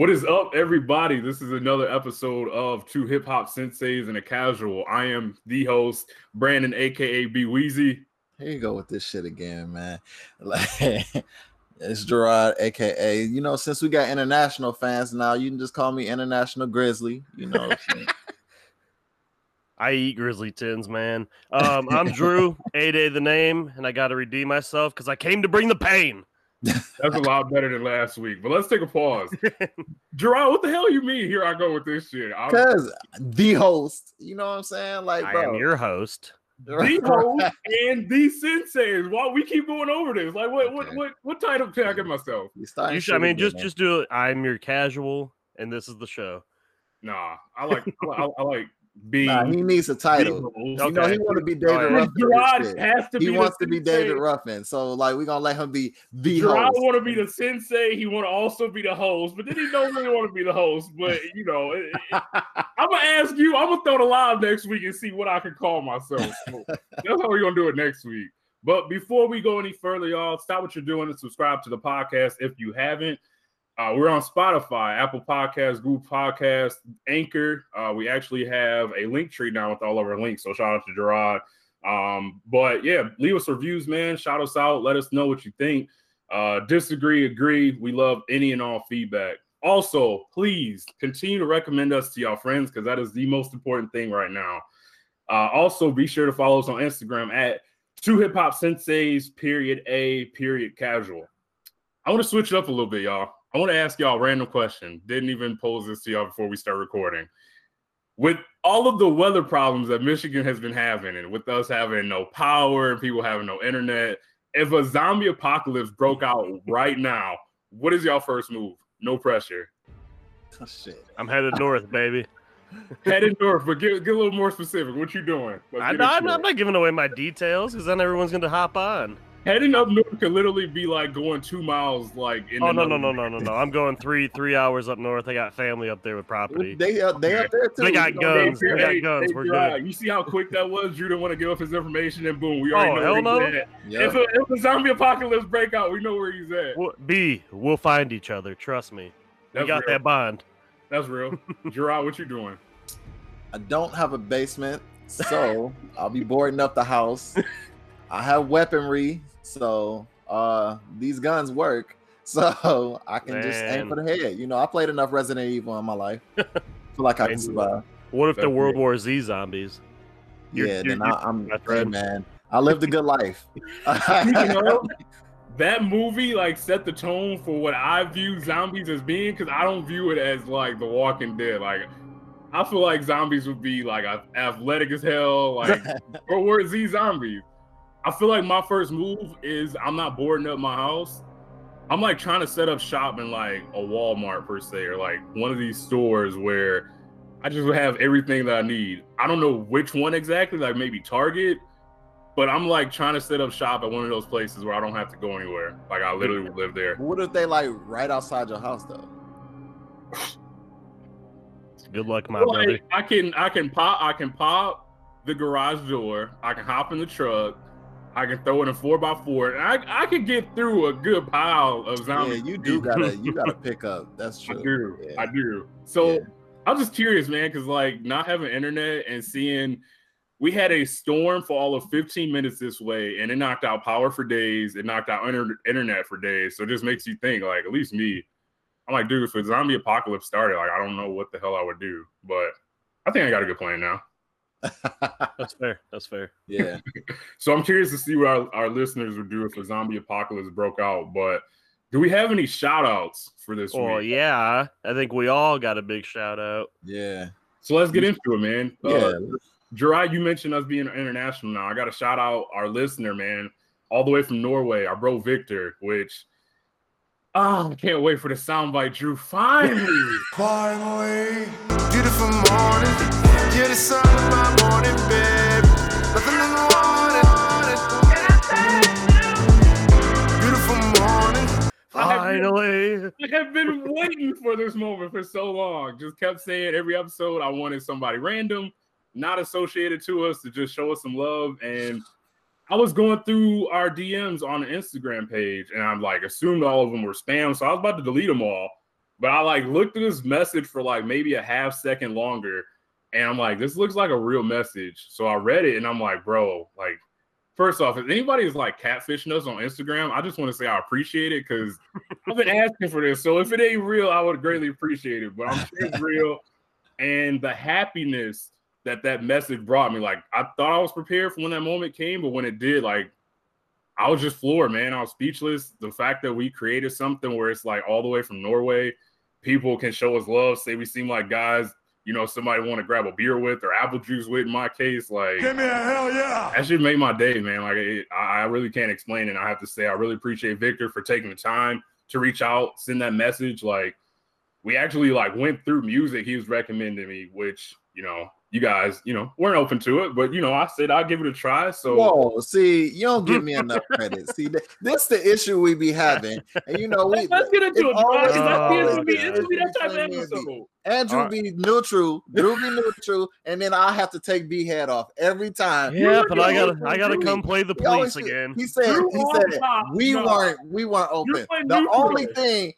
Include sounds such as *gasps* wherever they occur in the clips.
What is up, everybody? This is another episode of Two Hip Hop Senseis and a Casual. I am the host, Brandon, aka B Weezy. Here you go with this shit again, man. *laughs* Like it's Gerard, aka you know, since we got international fans now, you can just call me International Grizzly. You know. *laughs* I eat grizzly tins, man. Um, I'm Drew, *laughs* A Day the name, and I got to redeem myself because I came to bring the pain. That's a lot better than last week. But let's take a pause. *laughs* Gerard, what the hell you mean? Here I go with this shit. Because the host, you know what I'm saying? Like, I bro, am your host. The host *laughs* and the sensei. Why we keep going over this? Like, what, what, Okay. what, what title can I give myself? You should, I mean, just man. just do it. I'm your casual, and this is the show. Nah, I like, I, I like being. Nah, he needs a title. the host. You know, he want to be David Alright. Ruffin. Gerard has to be. He the wants to be sensei. David Ruffin. So, like, we're gonna let him be the Gerard host. want to be the sensei. He want to also be the host, but then he don't really want to be the host. But you know, it- it- *laughs* I'm gonna ask you. I'm gonna throw the live next week and see what I can call myself. So *laughs* that's how we're gonna do it next week. But before we go any further, y'all, stop what you're doing and subscribe to the podcast if you haven't. Uh, we're on Spotify, Apple Podcasts, Google Podcasts, Anchor. Uh, we actually have a link tree now with all of our links. So shout out to Gerard. Um, but yeah, leave us reviews, man. Shout us out. Let us know what you think. Uh, disagree, agree. We love any and all feedback. Also, please continue to recommend us to your friends because that is the most important thing right now. Uh, also, be sure to follow us on Instagram at two hip hop senseis, period A, period casual. I want to switch it up a little bit, y'all. I want to ask y'all a random question. Didn't even pose this to y'all before we start recording. With all of the weather problems that Michigan has been having, and with us having no power and people having no internet, if a zombie apocalypse broke out right now, what is y'all first move? No pressure. Oh, shit. I'm headed north, baby. *laughs* Headed north, but get, get a little more specific. What you doing? Let's I, get am not, I'm not giving away my details because then everyone's going to hop on. Heading up north could literally be like going two miles, like in Oh no no no no no no! I'm going three three hours up north. I got family up there with property. They up, they up there too. They got You know, guns. Hey, We got hey, guns. hey, We're good. You see how quick that was? Drew didn't want to give up his information, and boom, we oh, already Oh, know hell where no. he's at. Yep. If, a, if a zombie apocalypse break out, we know where he's at. We'll- B, we'll find each other. Trust me. We got real. that bond. That's real. *laughs* Gerard, what you doing? I don't have a basement, so I'll be boarding up the house. *laughs* I have weaponry, so uh these guns work. *laughs* So I can just aim for the head. You know, I played enough Resident Evil in my life. *laughs* feel like I can survive. What if the World real. War Z zombies? You're- yeah, you're- then I, I'm my hey, man. I lived a good life. *laughs* Speaking of, that movie like set the tone for what I view zombies as being because I don't view it as like The Walking Dead. Like I feel like zombies would be like athletic as hell, like World War Z zombies. I feel like my first move is I'm not boarding up my house. I'm like trying to set up shop in like a Walmart per se, or like one of these stores where I just have everything that I need. I don't know which one exactly, like maybe Target, but I'm like trying to set up shop at one of those places where I don't have to go anywhere. Like I literally would live there. what if they like right outside your house though? Good luck, my Like, brother. I can I can pop I can pop the garage door. I can hop in the truck. I can throw in a four by four, I I could get through a good pile of Yeah, zombies. you *laughs* do gotta you gotta pick up. That's true. I do. Yeah. I do. So Yeah. I'm just curious, man, because like not having internet and seeing we had a storm for all of 15 minutes this way, and it knocked out power for days. It knocked out inter- internet for days. So it just makes you think, like, at least me, I'm like, dude, if a zombie apocalypse started, like, I don't know what the hell I would do, but I think I got a good plan now. That's fair. That's fair. yeah. *laughs* So I'm curious to see what our, our listeners would do if a zombie apocalypse broke out. But do we have any shout outs for this Oh, week? yeah, I think we all got a big shout out. Yeah. So let's get into it, man. Yeah. Uh, Gerard, you mentioned us being international now. I got to shout out our listener, man, all the way from Norway, our bro Victor, which oh, I can't wait for the soundbite, Drew. Finally. Finally, beautiful morning. You're the sun of my morning, babe. Nothing in the morning. Beautiful morning. I have been- Finally, I have been waiting for this moment for so long. Just kept saying every episode I wanted somebody random, not associated to us, to just show us some love. And I was going through our DMs on the Instagram page, and I'm like assumed all of them were spam, so I was about to delete them all. But I like looked at this message for like maybe a half second longer, and I'm like, this looks like a real message. So I read it, and I'm like, bro, like, first off, if anybody is like catfishing us on Instagram, I just want to say I appreciate it because *laughs* I've been asking for this. So if it ain't real, I would greatly appreciate it. But I'm sure it's real, *laughs* and the happiness that that message brought me, like, I thought I was prepared for when that moment came, but when it did, like. I was just floored, man. I was speechless. The fact that we created something where it's like all the way from Norway, people can show us love, say we seem like guys, you know, somebody want to grab a beer with or apple juice with. In my case, like Give me a hell yeah. that should make my day, man. Like it, I I really can't explain it. I have to say, I really appreciate Victor for taking the time to reach out, send that message. Like we actually like went through music he was recommending me, which you know you guys, you know, weren't open to it, but you know, I said I'll give it a try. So Whoa, see, you don't give me *laughs* enough credit. See, th- this the issue we be having, and you know, we let's, let's get into it, it's John, 'cause always- I gonna be, it's gonna be that type of episode. Andrew All right. be neutral, *laughs* Drew be neutral, and then I have to take B head off every time. Yeah, were but I gotta I gotta Drew. come play the He always police said- again. He said, Drew he said top, we no. weren't we weren't open. The neutral. only thing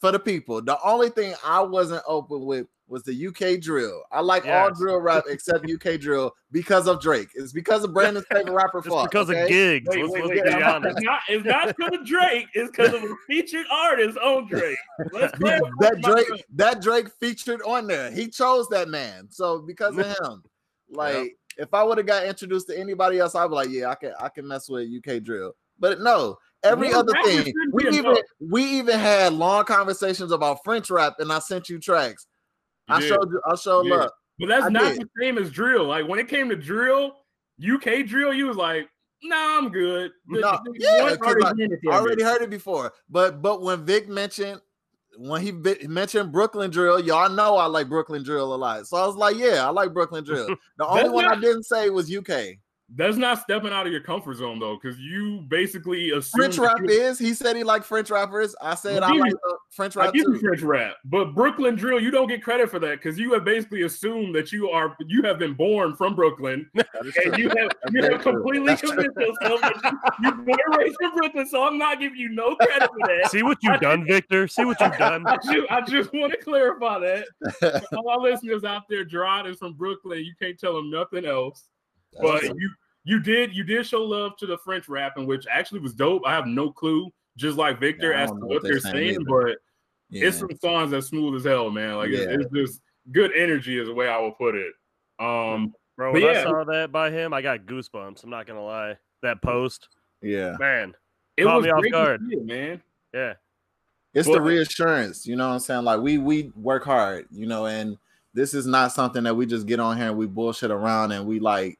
for the people, the only thing I wasn't open with was the UK drill. I like all drill rap except *laughs* UK drill because of Drake. It's because of Brandon's favorite *laughs* rapper. It's Fuck, because okay? of gigs. Wait, let's wait, let's wait. be It's honest. not, it's not because of Drake. It's because of a featured artist on *laughs* Drake. Let's clarify that Drake myself. that Drake featured on there. He chose that man. So because of him, like if I would have got introduced to anybody else, I'd be like, yeah, I can I can mess with UK drill. But no, every Well, other thing. We even we even had long conversations about French rap, and I sent you tracks. You I showed you. I showed Yeah. love. But that's I not did. the same as drill. Like when it came to drill, UK drill, you was like, nah, I'm good. The- No, the yeah, one 'cause I- doing it for I me. already heard it before. But but when Vic mentioned when he vi- mentioned Brooklyn drill, y'all know I like Brooklyn drill a lot. So I was like, yeah, I like Brooklyn drill. *laughs* The only That's one I didn't say was UK. That's not stepping out of your comfort zone though, because you basically assume French that rap you- is. He said he liked French rappers. I said I like you- uh, French I rap give you too. French rap, but Brooklyn drill, you don't get credit for that because you have basically assumed that you are you have been born from Brooklyn *laughs* and true. you have you have true. completely That's true. convinced yourself that you, you born raised from Brooklyn. So I'm not giving you no credit for that. See what you've done, Victor. See what you've done. *laughs* I just, I just want to clarify that. For all our listeners out there, Gerard is from Brooklyn. You can't tell him nothing else. But That's you you did you did show love to the French rapping, which actually was dope. I have no clue, just like Victor, Yeah, as to what what they're they're saying saying. either. But Yeah. it's some songs that smooth as hell, man. Like it's, Yeah. it's just good energy, is the way I will put it. Um, Bro, But when I saw that by him, I got goosebumps. I'm not gonna lie. That post, yeah. man. it Caught was me off guard. it, man. Yeah. It's Well- the reassurance, you know what I'm saying? Like we we work hard, you know, and this is not something that we just get on here and we bullshit around and we like n-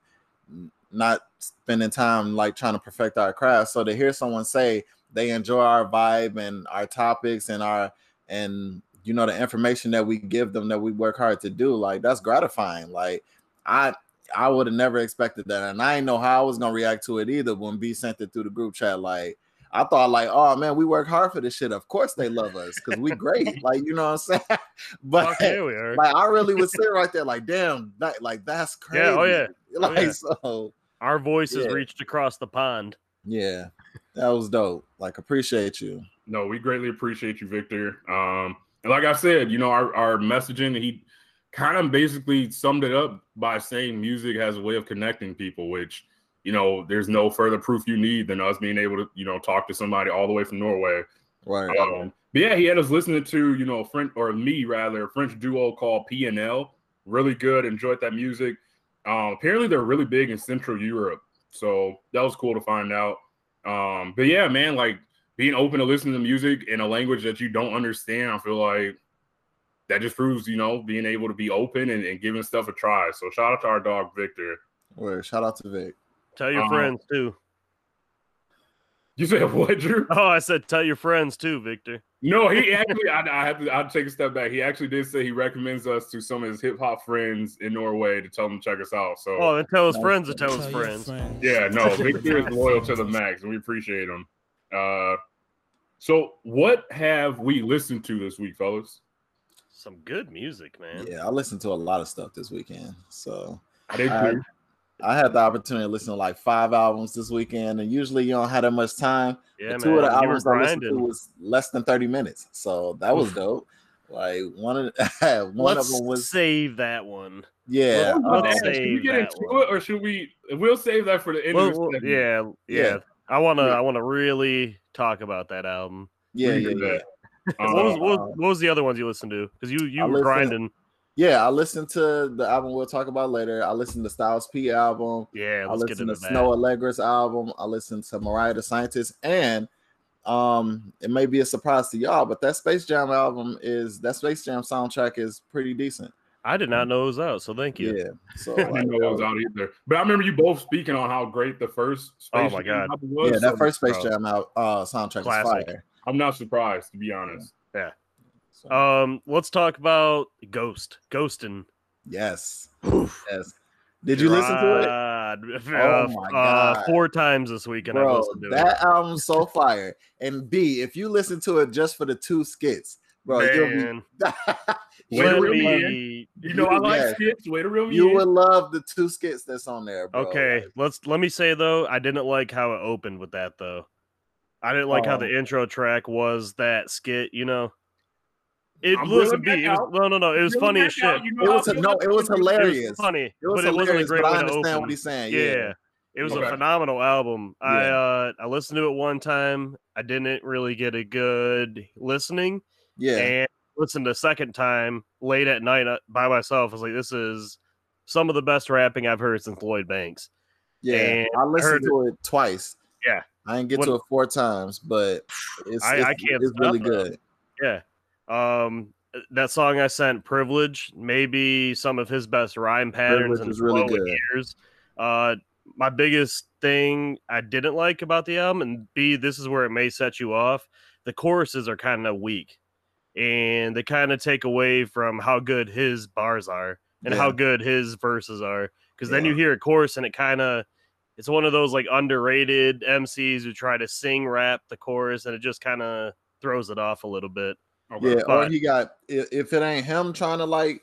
not spending time like trying to perfect our craft. So to hear someone say they enjoy our vibe and our topics and our and you know the information that we give them that we work hard to do, like that's gratifying. Like I I would have never expected that, and I didn't know how I was gonna react to it either when B sent it through the group chat. Like I thought like, oh man, we work hard for this shit. Of course they love us because we great. *laughs* like, you know what I'm saying? *laughs* But Fuck yeah, we are. like I really was sitting right there, like, damn, that like that's oh, crazy. Yeah, *laughs* oh yeah. Like yeah. so Our voices Yeah. reached across the pond. yeah. That was dope. Like, appreciate you. No, we greatly appreciate you, Victor. Um, and like I said, you know, our, our messaging, he kind of basically summed it up by saying music has a way of connecting people, which, you know, there's no further proof you need than us being able to, you know, talk to somebody all the way from Norway. Right. Um, but yeah, he had us listening to, you know, French or me rather, a French duo called PNL. Really good. Enjoyed that music. Um, apparently they're really big in Central Europe. So that was cool to find out. Um, but yeah, man, like being open to listening to music in a language that you don't understand, I feel like that just proves, you know, being able to be open and, and giving stuff a try. So shout out to our dog Victor. Word. Shout out to Vic. Tell your Uh, friends too. You said what, Drew? *laughs* Oh, I said tell your friends too, Victor. No, he *laughs* actually. I, I have to. I'll take a step back. He actually did say he recommends us to some of his hip hop friends in Norway to tell them to check us out. So Oh, then tell his friends to tell his Tell your friends. yeah, no, *laughs* Victor is loyal to the max, and we appreciate him. Uh, so what have we listened to this week, fellas? Some good music, man. Yeah, I listened to a lot of stuff this weekend. So I did Uh, too. I had the opportunity to listen to like five albums this weekend, and usually you don't have that much time. Yeah, But two of the man. You albums I listened to was less than 30 minutes. So that was dope. Like one of the, *laughs* one Let's of them was save that one. yeah. Well, I was to should we save get that into one. it, or should we? We'll save that for the end Well, of the well, yeah, yeah, Yeah. I want to. Yeah. I want to really talk about that album. yeah, We yeah, yeah. that. what, was, Uh, what, was, what was the other ones you listened to? Because you you I were listened- grinding. Yeah, I listened to the album we'll talk about later. I listened to Styles P album. Yeah, I let's get listened into to that. Snoh Aalegra's album. I listened to Mariah the Scientist, and um, it may be a surprise to y'all, but that Space Jam album is that Space Jam soundtrack is pretty decent. I did not know it was out, so thank you. Yeah, so I didn't know it was out either. But I remember you both speaking on how great the first Oh Space my Jam God. album was. yeah, that so first Space. Jam out uh soundtrack Classic. is fire. I'm not surprised to be honest. So, Um, let's talk about Ghost, Ghostin. yes, yes. Did you listen to it? it? *laughs* Oh my uh, God. four times this week, and I Bro, listened to that album's so fire. And B, if you listen to it just for the two skits, bro, it. you'll be *laughs* Way to let reel me me. You know I like Yes. skits. Way to reel me you in. would love the two skits that's on there, bro. Okay, Like, let's let me say though, I didn't like how it opened with that though. I didn't like how Oh. the intro track was that skit. You know, it I'm listen, reeling B. back It was, no, no, no. It was funny as shit. out, you know It was I a, no, it was the- It was hilarious. funny, It was but it wasn't a great but way I to understand open. what he's saying. yeah. Yeah. It was Okay. a phenomenal album. I uh I listened to it one time. I didn't really get a good listening, Yeah. and listened a second time late at night uh, by myself. I was like, this is some of the best rapping I've heard since Lloyd Banks. Yeah. and I listened heard to it twice. Yeah. I didn't get When- to it four times, but it's, I- it's, I can't it's really stop that. good. Yeah. Um that song I sent, Privilege, maybe some of his best rhyme patterns Privilege and really good. years. Uh my biggest thing I didn't like about the album, and B, this is where it may set you off. The choruses are kind of weak, and they kind of take away from how good his bars are and how good his verses are. Because then you hear a chorus and it kind of it's one of those like underrated MCs who try to sing rap the chorus and it just kind of throws it off a little bit. Okay. Yeah, or he got if it ain't him trying to like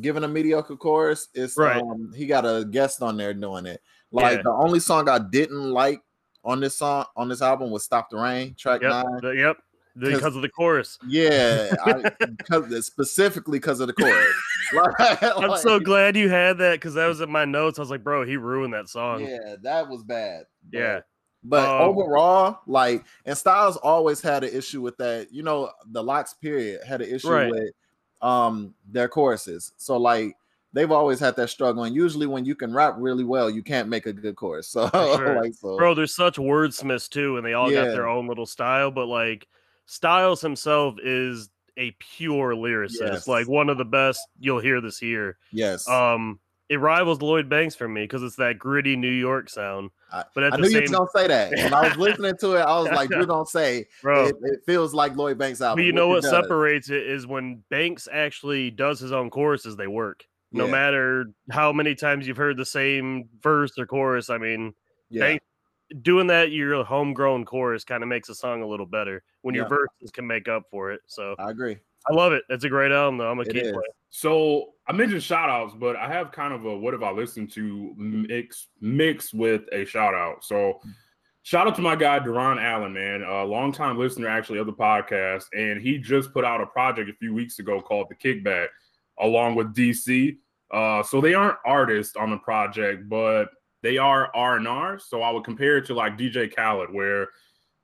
giving a mediocre chorus, it's Right. um he got a guest on there doing it. Like Yeah. the only song I didn't like on this song on this album was "Stop the Rain" track Yep, nine. the- yep, because of the chorus. Yeah, I, *laughs* because specifically because of the chorus. *laughs* Like- I'm so glad you had that because that was in my notes. I was like, bro, he ruined that song. Yeah, that was bad. Yeah. But Um, overall, like, and Styles always had an issue with that. You know, the LOX period had an issue Right. with um their choruses. So like they've always had that struggle. And usually when you can rap really well, you can't make a good chorus. *laughs* So sure. like so Bro, there's such wordsmiths too, and they all got their own little style. But like Styles himself is a pure lyricist, Yes. like one of the best you'll hear this year. yes. Um, it rivals Lloyd Banks for me because it's that gritty New York sound. But at I the knew you same, was gonna say that. When I was listening to it, I was like, you don't say *laughs* bro, it, it feels like Lloyd Banks album. But you know which what it separates it is when Banks actually does his own choruses, they work. No Yeah. matter how many times you've heard the same verse or chorus. I mean, Yeah. Banks doing that your homegrown chorus kind of makes a song a little better when your verses can make up for it. So I agree. I love it. It's a great album though. I'm gonna It keep is. playing. So I mentioned shout outs, but I have kind of a what have I listened to mix mix with a shout out. So shout out to my guy Duron Allen, man, a longtime listener actually of the podcast, and he just put out a project a few weeks ago called The Kickback, along with DC. Uh, so they aren't artists on the project, but they are R and R. So I would compare it to like DJ Khaled, where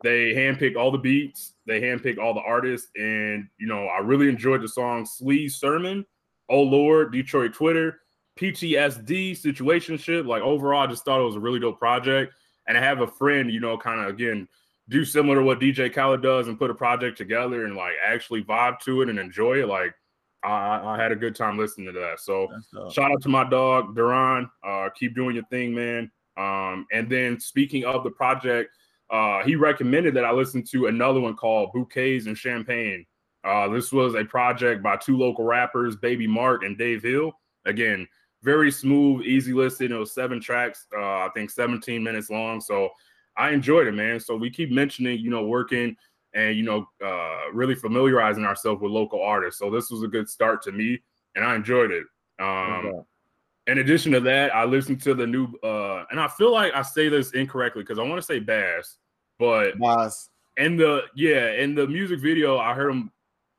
they handpick all the beats, they handpick all the artists, and you know I really enjoyed the song "Sleaze Sermon." Oh Lord, Detroit Twitter, PTSD, situation, situationship. Like overall, I just thought it was a really dope project. And I have a friend, you know, kind of again do similar to what DJ Khaled does and put a project together and like actually vibe to it and enjoy it. Like I, I had a good time listening to that. So shout out to my dog Duran. Uh, keep doing your thing, man. Um, and then speaking of the project, uh, he recommended that I listen to another one called Bouquets and Champagne. Uh, this was a project by two local rappers, Baby Mark and Dave Hill. Again, very smooth, easy listen. It was seven tracks, uh, I think 17 minutes long. So I enjoyed it, man. So we keep mentioning, you know, working and you know, uh, really familiarizing ourselves with local artists. So this was a good start to me, and I enjoyed it. Um, Okay. in addition to that, I listened to the new, uh, and I feel like I say this incorrectly because I want to say Bass, but Bass. in the yeah, in the music video, I heard him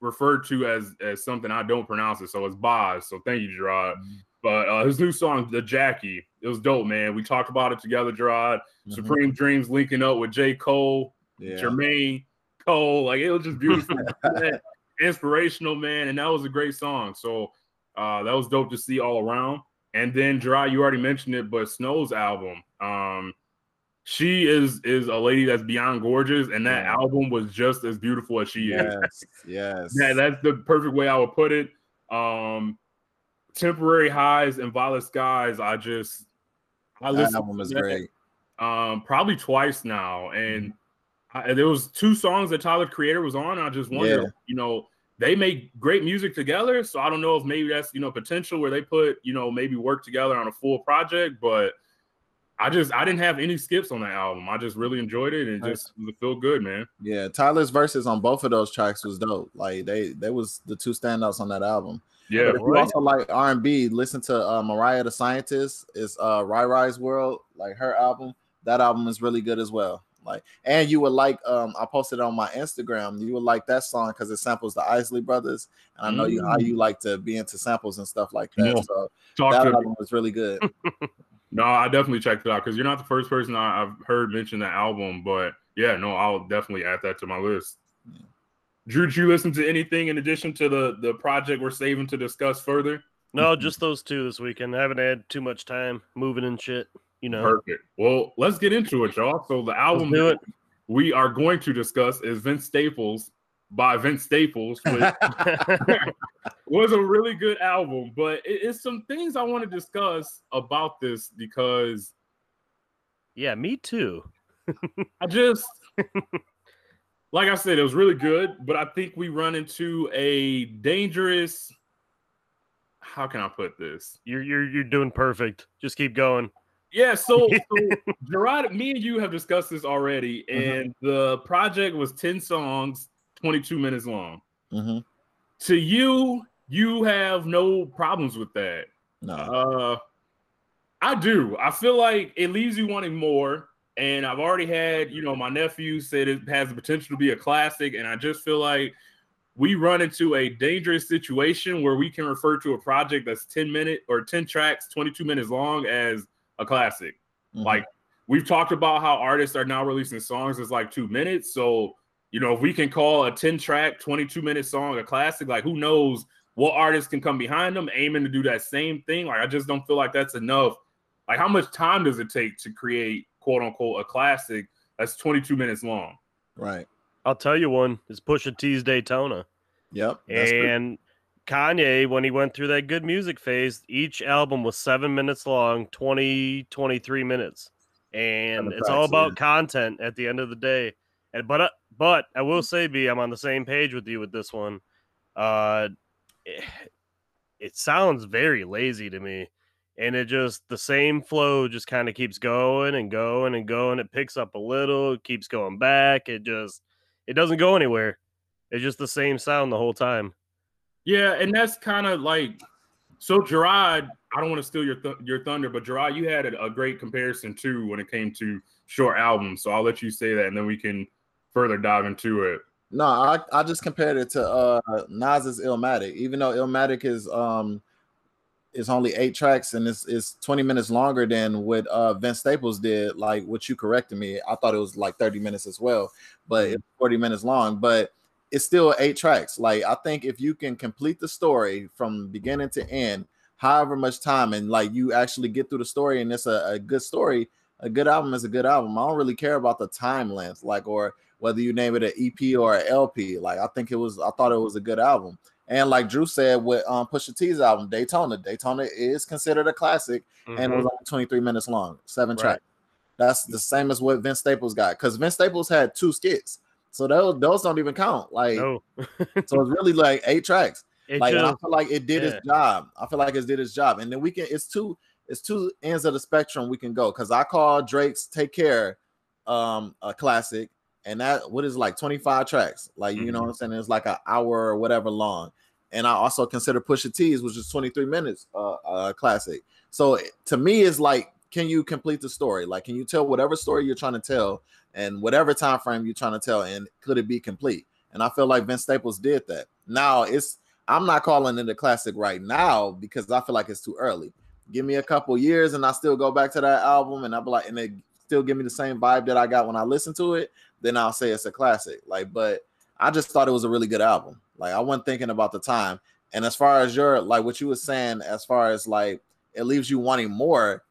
referred to as as something I don't pronounce it, so it's Boz. So thank you, Gerard. But uh, his new song, The Jackie, it was dope, man. We talked about it together, Gerard. Mhm. Supreme Dreams linking up with J. Cole, Yeah. Jermaine Cole. Like it was just beautiful, *laughs* inspirational, man. And that was a great song. So uh, that was dope to see all around. And then Gerard, you already mentioned it, but Snoh's album, um, she is is a lady that's beyond gorgeous, and that Yeah. album was just as beautiful as she is. Yes. *laughs* Yes. Yeah, that's the perfect way I would put it. Um, temporary highs and violet skies. I just I that album to is that, great. um probably twice now, and I, there was two songs that Tyler Creator was on. I just wonder, Yeah. you know, they make great music together. So I don't know if maybe that's you know potential where they put you know maybe work together on a full project, but. I just I didn't have any skips on that album. I just really enjoyed it and just feel good, man. Yeah, Tyler's verses on both of those tracks was dope. Like they, they was the two standouts on that album. Yeah, But if you also like R and B, listen to uh, Mariah the Scientist. It's uh, Rai Rai's World, like her album. That album is really good as well. Like, and you would like, um, I posted on my Instagram. You would like that song because it samples the Isley Brothers, and I know you how you like to be into samples and stuff like that. Yeah. So Talk that to me. album was really good. *laughs* No, I definitely checked it out because you're not the first person I, I've heard mention that album. But yeah, no, I'll definitely add that to my list. Yeah. Drew, did you listen to anything in addition to the the project we're saving to discuss further? No, just those two this weekend. I haven't had too much time moving and shit. You know, Perfect. Well, let's get into it, y'all. So the album we are going to discuss is Vince Staples by Vince Staples, which *laughs* *laughs* was a really good album. But it- it's some things I want to discuss about this because yeah, me too. I just like I said, it was really good, but I think we run into a dangerous. How can I put this? You're you're you're doing perfect. Just keep going. Yeah, so, so *laughs* Gerard, me and you have discussed this already, Mhm. and the project was 10 songs, 22 minutes long. Mhm. To you, you have no problems with that. No, Uh I do. I feel like it leaves you wanting more. And I've already had, you know, my nephew said it has the potential to be a classic. And I just feel like we run into a dangerous situation where we can refer to a project that's 10 minute or 10 tracks, 22 minutes long as a classic. Mhm. Like we've talked about how artists are now releasing songs that's like two minutes. So, you know, if we can call a 10 track, 22 minute song a classic, like who knows what artists can come behind them aiming to do that same thing. Like I just don't feel like that's enough. Like how much time does it take to create quote unquote a classic that's 22 minutes long? right. I'll tell you one. It's Pusha T's Daytona. Yep. that's good. and Kanye, when he went through that good music phase, each album was seven minutes long, 20, 23 minutes. And it's all about yeah. content at the end of the day. And but uh, but I will say, B, I'm on the same page with you with this one. Uh it, it sounds very lazy to me. And it just the same flow just kind of keeps going and going and going. It picks up a little, it keeps going back. It just it doesn't go anywhere. It's just the same sound the whole time. Yeah, and that's kind of like so Gerard, I don't want to steal your th- your thunder, but Gerard, you had a, a great comparison too when it came to short albums. So I'll let you say that and then we can further dive into it. No, I, I just compared it to uh Nas's Illmatic. Even though Illmatic is um is only eight tracks and it's it's 20 minutes longer than what uh Vince Staples did, like what you corrected me. I thought it was like 30 minutes as well, but it's 40 minutes long, but it's still eight tracks. Like I think if you can complete the story from beginning to end, however much time, and like you actually get through the story and it's a, a good story, a good album is a good album. I don't really care about the time length, like or whether you name it an EP or an LP. Like I think it was, I thought it was a good album. And like Drew said with um, Pusha T's album, Daytona, Daytona is considered a classic, and it was only 23 minutes long, seven Right. tracks. That's the same as what Vince Staples got, because Vince Staples had two skits, so those those don't even count. Like, no, *laughs* so it's really like eight tracks. it Like, and I feel like it did yeah. its job. I feel like it did its job, and then we can. It's two. It's two ends of the spectrum we can go because I call Drake's "Take Care" um a classic, and that what is like 25 tracks. Like you know what I'm saying? It's like an hour or whatever long. And I also consider Pusha T's, which is 23 minutes, uh, uh classic. So to me, it's like, can you complete the story? Like, can you tell whatever story you're trying to tell and whatever time frame you're trying to tell, and could it be complete? and I feel like Vince Staples did that. Now it's I'm not calling it a classic right now because I feel like it's too early. Give me a couple years and I still go back to that album and I'll be like, and it still give me the same vibe that I got when I listened to it, then I'll say it's a classic. Like, but I just thought it was a really good album. Like I wasn't thinking about the time. And as far as your like what you were saying, as far as like it leaves you wanting more,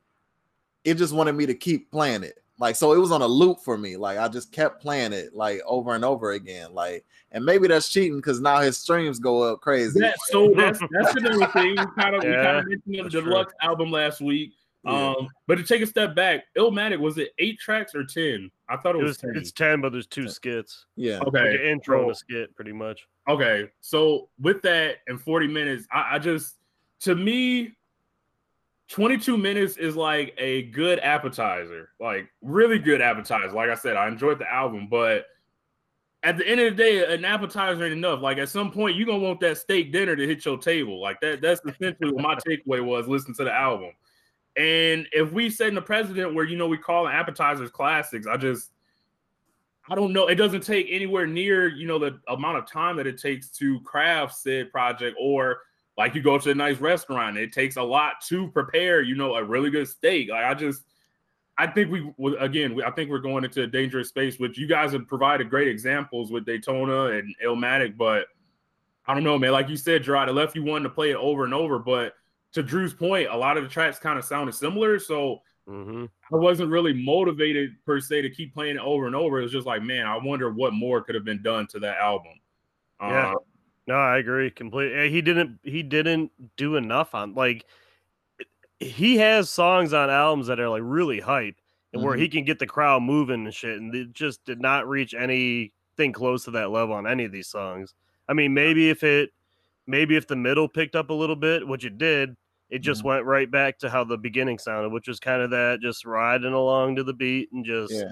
it just wanted me to keep playing it. Like so it was on a loop for me. Like I just kept playing it like over and over again. Like and maybe that's cheating because now his streams go up crazy. That, so that's that's *laughs* another thing. We kind of we Yeah, kind of mentioned the that's true. deluxe album last week. Yeah. Um, but to take a step back, Illmatic was it eight tracks or ten? I thought it It was, was, 10. it's 10, but there's two skits. Yeah. okay. Like an intro and a skit, pretty much. Okay, so with that in 40 minutes, I, I just to me, 22 minutes is like a good appetizer, like really good appetizer. Like I said, I enjoyed the album, but at the end of the day, an appetizer ain't enough. Like at some point, you're gonna want that steak dinner to hit your table. Like that, that's essentially what my *laughs* takeaway was listening to the album. And if we set in a precedent where you know we call appetizers classics, I just I don't know. It doesn't take anywhere near, you know, the amount of time that it takes to craft said project, or like you go to a nice restaurant, it takes a lot to prepare, you know, a really good steak. Like I just, I think we again, I think we're going into a dangerous space, which you guys have provided great examples with Daytona and Illmatic, but I don't know, man. Like you said, Gerard, it left you wanting to play it over and over. But to Drew's point, a lot of the tracks kind of sounded similar, so. hmm I wasn't really motivated per se to keep playing it over and over. It was just like, man, I wonder what more could have been done to that album. Yeah. Uh, No, I agree completely. He didn't. He didn't do enough on like. He has songs on albums that are like really hype and where he can get the crowd moving and shit, and it just did not reach anything close to that level on any of these songs. I mean, maybe if it, maybe if the middle picked up a little bit, which it did, it just mm-hmm. went right back to how the beginning sounded, which was kind of that just riding along to the beat and just Yeah.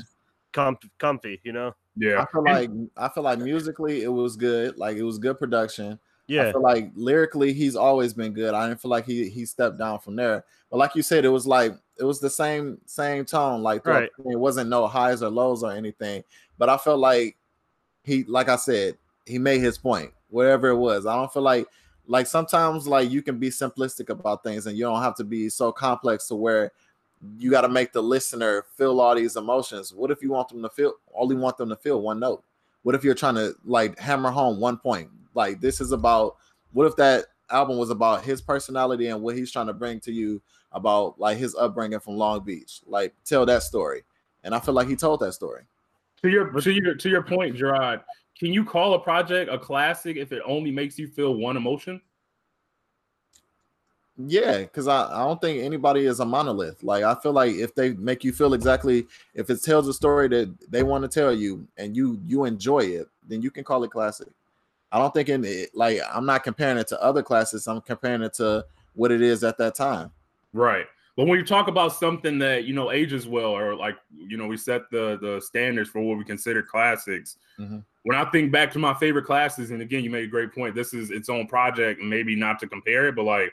comf- comfy, you know? yeah. I feel like I feel like musically it was good. Like it was good production. I Yeah, feel like lyrically he's always been good. I didn't feel like he he stepped down from there. But like you said, it was like it was the same same tone. Like Right. the it wasn't no highs or lows or anything. But I felt like he, like I said, he made his point Whatever it was. I don't feel like like sometimes like you can be simplistic about things and you don't have to be so complex to where you got to make the listener feel all these emotions. What if you want them to feel only want them to feel one note? What if you're trying to like hammer home one point? Like this is about what if that album was about his personality and what he's trying to bring to you about like his upbringing from Long Beach? Like tell that story. And I feel like he told that story. To your to your to your point, Gerard, can you call a project a classic if it only makes you feel one emotion? Yeah, because I, I don't think anybody is a monolith. Like I feel like if they make you feel exactly if it tells a story that they want to tell you and you you enjoy it, then you can call it classic. I don't think in it like I'm not comparing it to other classes. I'm comparing it to what it is at that time. Right. But when you talk about something that you know ages well, or like you know, we set the the standards for what we consider classics. Mhm. When I think back to my favorite classes, and again, you made a great point. This is its own project, maybe not to compare it, but like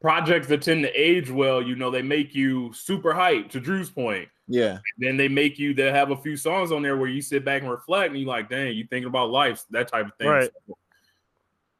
projects that tend to age well, you know, they make you super hyped. To Drew's point, Yeah, then they make you. They have a few songs on there where you sit back and reflect, and you're like, "Dang, you thinking about life?" That type of thing. Right. So,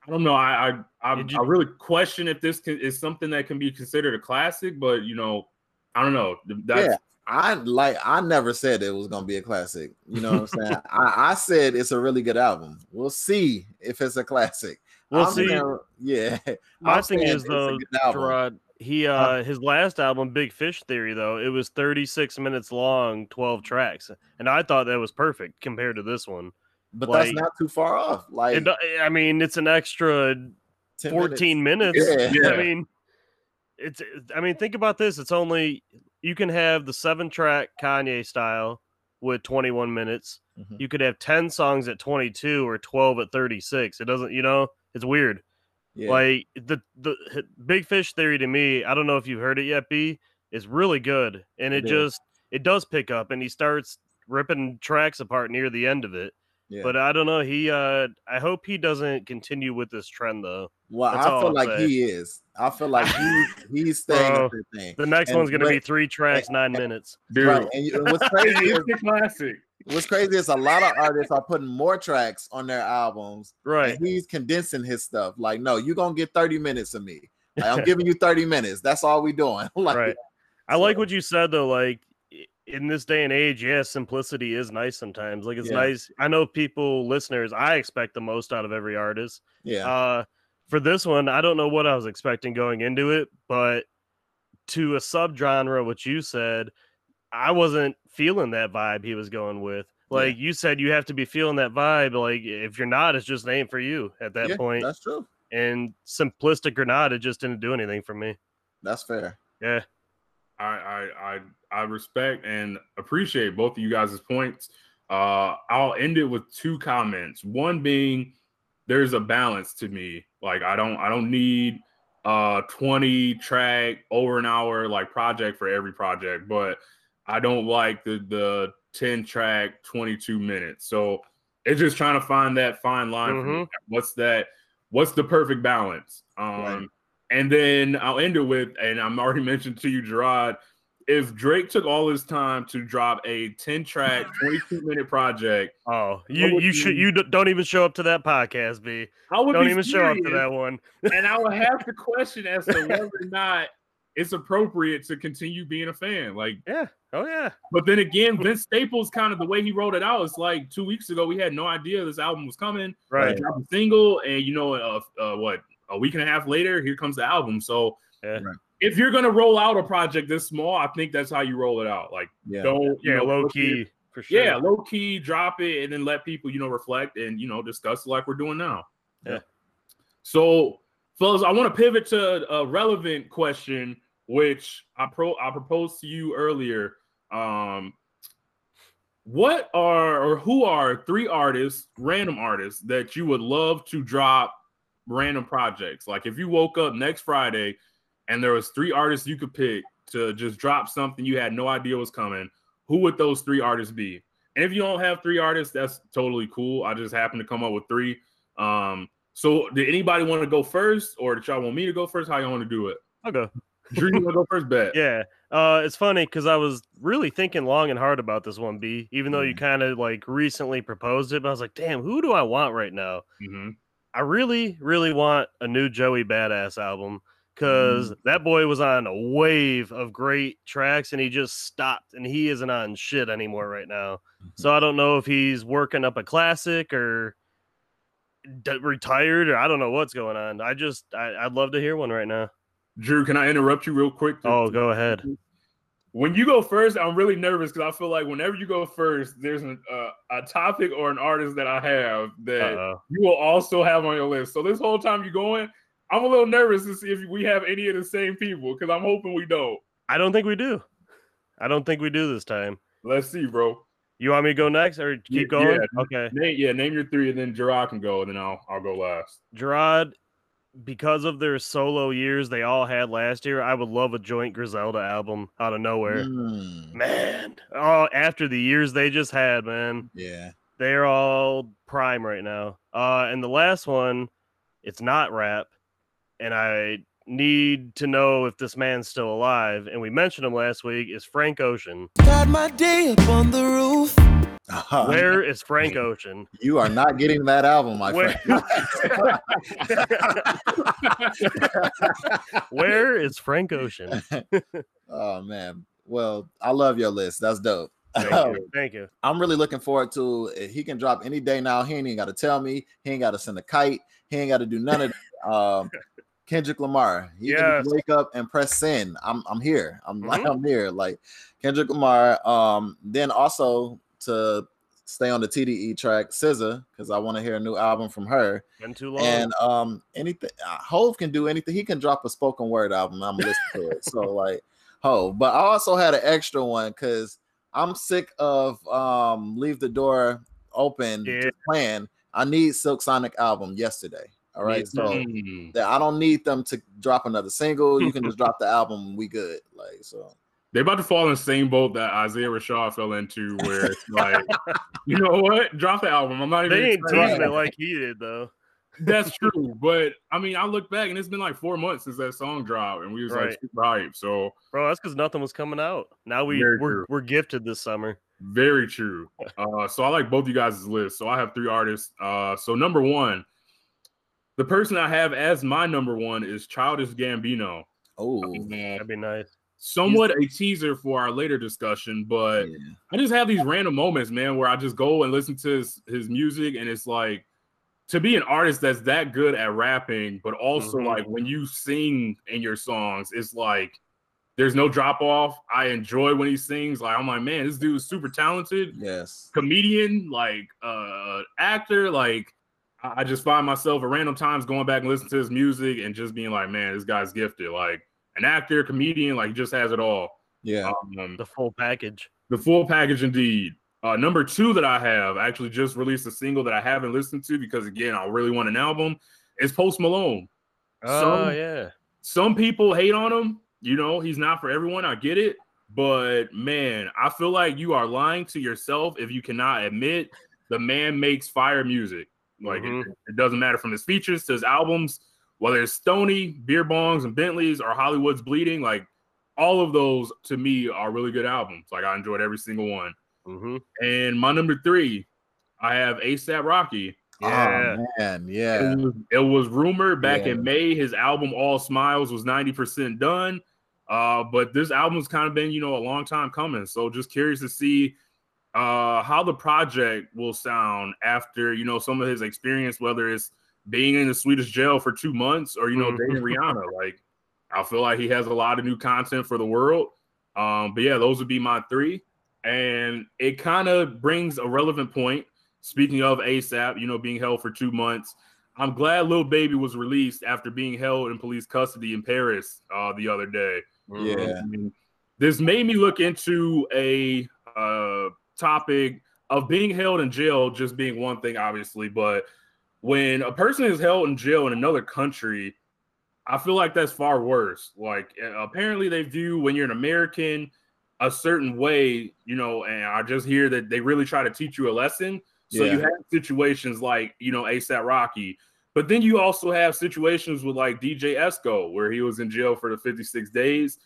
I don't know. I I I, you- I really question if this can, is something that can be considered a classic, but you know, I don't know. That's, yeah. I like I never said it was gonna be a classic. You know what I'm saying? *laughs* I, I said it's a really good album. We'll see if it's a classic. We'll I'm see. saying- yeah. My I'm thing is though, good. Gerard, he uh his last album, Big Fish Theory, though it was 36 minutes long, 12 tracks, and I thought that was perfect compared to this one. but like- that's not too far off. Like It, I mean, it's an extra 10 14 minutes. Yeah. Yeah. I mean, it's. I mean, think about this. It's only you can have the seven track Kanye style with 21 minutes. Mhm. You could have 10 songs at 22 or 12 at 36. It doesn't. You know, it's weird. Yeah. Like the the Big Fish theory to me, I don't know if you've heard it yet, B, is really good, and it, It just it does pick up, and he starts ripping tracks apart near the end of it. Yeah. But I don't know. He, uh I hope he doesn't continue with this trend though. well, that's I feel I'll like say. he is. I feel like he *laughs* he's staying Bro, the thing. The next And one's gonna be three tracks, nine minutes. dude, Right. And, and what's crazy *laughs* is it's a classic. what's crazy is a lot of artists are putting more tracks on their albums. Right. And he's condensing his stuff. Like, no, you're gonna get 30 minutes of me. Like, I'm *laughs* giving you 30 minutes. That's all we doing. like, right. I like what you said though. Like i- in this day and age, yeah, simplicity is nice sometimes. Like it's Yeah. nice. I know people, listeners, I expect the most out of every artist. Yeah. Uh, for this one, I don't know what I was expecting going into it, but to a subgenre, what you said, I wasn't feeling that vibe he was going with. Yeah. Like you said, you have to be feeling that vibe. Like if you're not, it's just ain't for you at that Yeah, point. That's true. And simplistic or not, it just didn't do anything for me. That's fair. Yeah. I, I I I respect and appreciate both of you guys' points. Uh, I'll end it with two comments. One being there's a balance to me. Like I don't I don't need uh 20 track over an hour like project for every project, but I don't like the the 10 track 22 minutes. So it's just trying to find that fine line. me. What's that? What's the perfect balance? Um, Right. And then I'll end it with, and I'm already *laughs* mentioned to you, Gerard. If Drake took all his time to drop a 10 track, *laughs* 22 minute project, Oh, you you should you- don't even show up to that podcast, B. I would Don't even show up to that one. *laughs* and I would have to question as to whether or not it's appropriate to continue being a fan. Like, Yeah. Oh yeah. but then again, Vince Staples kind of the way he wrote it out. It's like two weeks ago we had no idea this album was coming. Right. Dropped a single, and you know, uh, uh, what a week and a half later, here comes the album. So, Yeah. Right. if you're gonna roll out a project this small, I think that's how you roll it out. Like, Yeah. don't you Yeah, know, low put your- key for sure. yeah, low key, drop it, and then let people, you know, reflect and you know discuss like we're doing now. Yeah. So, fellas, I want to pivot to a relevant question, which I pro I proposed to you earlier. Um, what are or who are three artists, random artists, that you would love to drop random projects? Like if you woke up next Friday and there was three artists you could pick to just drop something you had no idea was coming, who would those three artists be? And if you don't have three artists, that's totally cool. I just happened to come up with three. Um, so did anybody want to go first, or did y'all want me to go first? How y'all want to do it? I'll go. *laughs* Drew, you want to go first? Bet. Yeah. Uh, it's funny because I was really thinking long and hard about this one, B. Even though you kind of like recently proposed it, but I was like, damn, who do I want right now? hmm I really, really want a new Joey Badass album because mm. that boy was on a wave of great tracks and he just stopped and he isn't on shit anymore right now. Mm-hmm. So I don't know if he's working up a classic or d- retired or I don't know what's going on. I just, I, I'd love to hear one right now. Drew, can I interrupt you real quick? to- Oh, go ahead. *laughs* When you go first, I'm really nervous because I feel like whenever you go first, there's an, uh, a topic or an artist that I have that Uh-oh. you will also have on your list. So this whole time you're going, I'm a little nervous to see if we have any of the same people because I'm hoping we don't. I don't think we do. I don't think we do this time. Let's see, bro. You want me to go next or Yeah, keep going? yeah. Okay. Name, yeah, name your three, and then Gerard can go, and then I'll I'll go last. Gerard, because of their solo years they all had last year, I would love a joint Griselda album out of nowhere. Mm, Man, oh, after the years they just had, man, yeah. they're all prime right now. Uh, and the last one, it's not rap, and I need to know if this man's still alive. And we mentioned him last week. Is Frank Ocean? Start my day up on the roof. Uh-huh. Where is Frank Ocean? You are not getting that album, my Where, friend. *laughs* where is Frank Ocean? *laughs* oh man. Well, I love your list. That's dope. Thank you. Thank you. I'm really looking forward to it. He can drop any day now. He ain't even got to tell me. He ain't got to send a kite. He ain't got to do none of that. Um, *laughs* Kendrick Lamar. He can Yes. just wake up and press send. I'm I'm here. I'm like Mhm. I'm here. Like Kendrick Lamar. Um, then also to stay on the TDE track, SZA, because I want to hear a new album from her. Been too long. And um, anything uh, Hove can do anything. He can drop a spoken word album. I'm listening to it. So *laughs* like Hove. But I also had an extra one because I'm sick of um Leave the Door Open Yeah. playing. I need Silk Sonic album yesterday. All right. So Mm. that I don't need them to drop another single. You can just drop the album. We good. Like so. They about to fall in the same boat that Isaiah Rashad fell into, where it's like, you know what? Drop the album. I'm not even. they ain't excited. teasing it like he did though. That's true, but I mean, I look back and it's been like four months since that song dropped, and we was like Right. super hyped. So Bro, that's because nothing was coming out. Now we we're, true. we're gifted this summer. Very true. Uh, so I like both you guys' lists. So I have three artists. Uh, so number one, the person I have as my number one is Childish Gambino. Oh, That'd be nice. Somewhat a teaser for our later discussion, but yeah. I just have these random moments, man, where I just go and listen to his, his music, and it's like to be an artist that's that good at rapping, but also Mhm. like when you sing in your songs, it's like there's no drop off. I enjoy when he sings. Like I'm like, man, this dude is super talented, yes, comedian, like uh actor. Like I I just find myself at random times going back and listening to his music and just being like, man, this guy's gifted. Like an actor, comedian, like he just has it all. yeah. Um, The full package. the full package indeed. Uh, number two that I have actually just released a single that I haven't listened to because again, I really want an album. Is Post Malone. Oh Some- yeah. Some people hate on him. You know, he's not for everyone. I get it. But man, I feel like you are lying to yourself if you cannot admit the man makes fire music. Like it, Mhm. it doesn't matter from his features to his albums, whether it's Stoney, Beer Bongs, and Bentleys or Hollywood's Bleeding. Like all of those to me are really good albums. Like I enjoyed every single one. hmm And my number three, I have ASAP Rocky. Yeah. Oh man, yeah. It, was, it was rumored back Yeah. in May his album All Smiles was 90% done. Uh, but this album's kind of been, you know, a long time coming. So just curious to see uh how the project will sound after, you know, some of his experience, whether it's being in the Swedish jail for two months or, you know, Mhm. dating Rihanna. Like I feel like he has a lot of new content for the world. Um, but yeah, those would be my three. And it kind of brings a relevant point. Speaking of ASAP, you know, being held for two months, I'm glad Lil Baby was released after being held in police custody in Paris uh, the other day. Yeah. I mean, this made me look into a uh, topic of being held in jail, just being one thing, obviously. But when a person is held in jail in another country, I feel like that's far worse. Like, apparently, they view when you're an American a certain way, you know, and I just hear that they really try to teach you a lesson. So you have situations like, you know, ASAP Rocky, but then you also have situations with like DJ Esco, where he was in jail for the 56 days.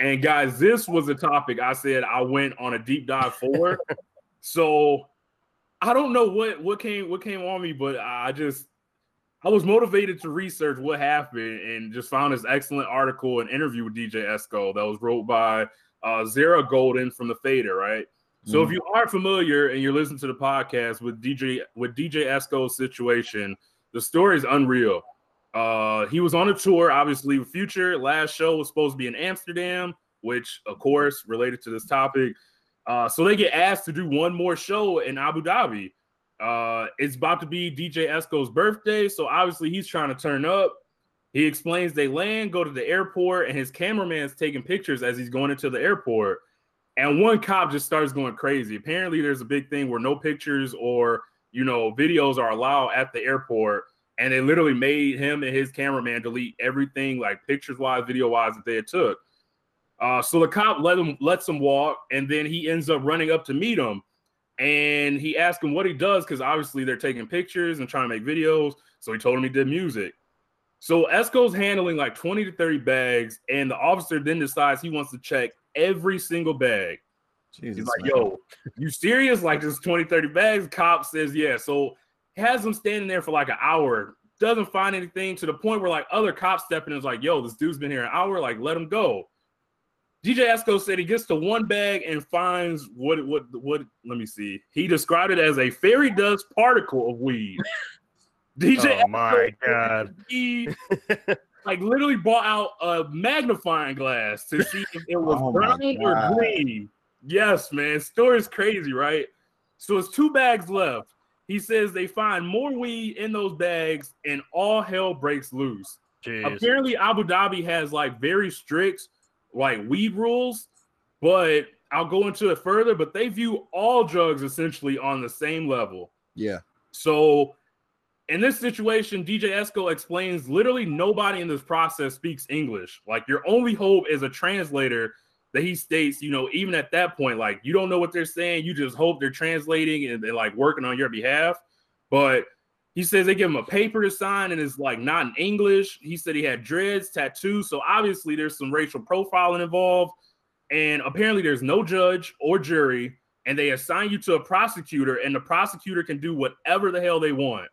And guys, this was a topic I said I went on a deep dive for. *laughs* so I don't know what what came what came on me, but I just I was motivated to research what happened and just found this excellent article and interview with DJ Esco that was wrote by uh Zara Golden from the Fader, right? So if Mhm. you aren't familiar and you're listening to the podcast with DJ with DJ Esco's situation, the story is unreal. Uh, he was on a tour, obviously. with Future last show was supposed to be in Amsterdam, which of course related to this topic. Uh, so they get asked to do one more show in Abu Dhabi. Uh, it's about to be DJ Esco's birthday, so obviously he's trying to turn up. He explains they land, go to the airport, and his cameraman's taking pictures as he's going into the airport. And one cop just starts going crazy. Apparently, there's a big thing where no pictures or you know videos are allowed at the airport, and they literally made him and his cameraman delete everything, like pictures wise, video wise, that they had took. Uh, so the cop let him lets him walk, and then he ends up running up to meet him, and he asked him what he does because obviously they're taking pictures and trying to make videos. So he told him he did music. So Esco's handling like 20 to 30 bags, and the officer then decides he wants to check every single bag. Jesus, He's like, man. yo, you serious? Like this 20, 30 bags? Cop says, yeah. So has him standing there for like an hour, doesn't find anything to the point where like other cops step in and is like, yo, this dude's been here an hour, like let him go. DJ Esco said he gets to one bag and finds what what what let me see. He described it as a fairy dust particle of weed. *laughs* DJ Oh my god. he *laughs* like literally brought out a magnifying glass to see if it was *laughs* Oh my brown or God. green. Yes, man. Story's crazy, right? So it's two bags left. He says they find more weed in those bags and all hell breaks loose. Jeez. Apparently, Abu Dhabi has like very strict like weed rules, but I'll go into it further. But they view all drugs essentially on the same level. yeah, So in this situation, DJ Esco explains literally nobody in this process speaks English. Like your only hope is a translator that he states, you know, even at that point, like you don't know what they're saying, you just hope they're translating and they're like working on your behalf. But he says they give him a paper to sign and it's like not in English. He said he had dreads, tattoos. So obviously there's some racial profiling involved. And apparently there's no judge or jury. and they assign you to a prosecutor, and the prosecutor can do whatever the hell they want.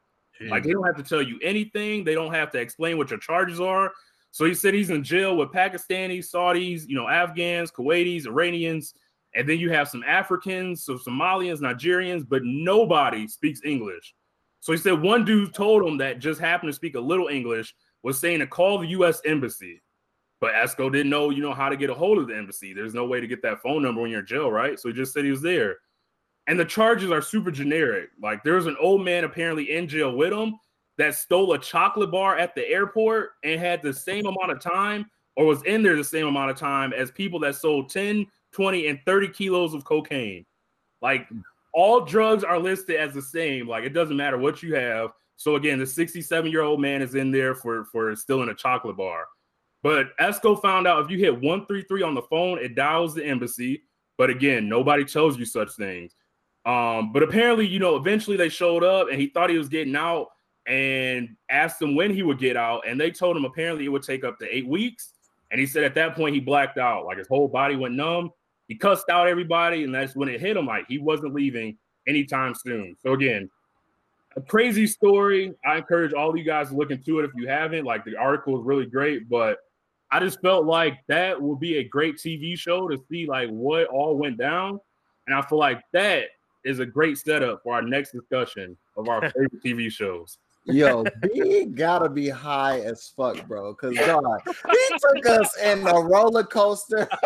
Like they don't have to tell you anything. They don't have to explain what your charges are. So he said he's in jail with Pakistanis, Saudis, you know, Afghans, Kuwaitis, Iranians, and then you have some Africans, so Somalians, Nigerians, but nobody speaks English. So he said one dude told him that just happened to speak a little English was saying to call the U.S. embassy, but Esco didn't know, you know, how to get a hold of the embassy. There's no way to get that phone number when you're in jail, right? So he just said he was there. And the charges are super generic. Like there was an old man apparently in jail with him that stole a chocolate bar at the airport and had the same amount of time or was in there the same amount of time as people that sold 10, 20, and 30 kilos of cocaine. Like all drugs are listed as the same. Like it doesn't matter what you have. So again, the 67 year old man is in there for for stealing a chocolate bar. But Esco found out if you hit 133 on the phone, it dials the embassy. But again, nobody tells you such things. Um, but apparently, you know, eventually they showed up and he thought he was getting out and asked him when he would get out. And they told him apparently it would take up to eight weeks. And he said at that point he blacked out, like his whole body went numb. He cussed out everybody, and that's when it hit him like he wasn't leaving anytime soon. So again, a crazy story. I encourage all you guys to look into it if you haven't. Like the article is really great, but I just felt like that would be a great TV show to see like what all went down. And I feel like that is a great setup for our next discussion of our *laughs* favorite TV shows. Yo, B gotta be high as fuck, bro. Cause God, he took us in a roller coaster. *laughs*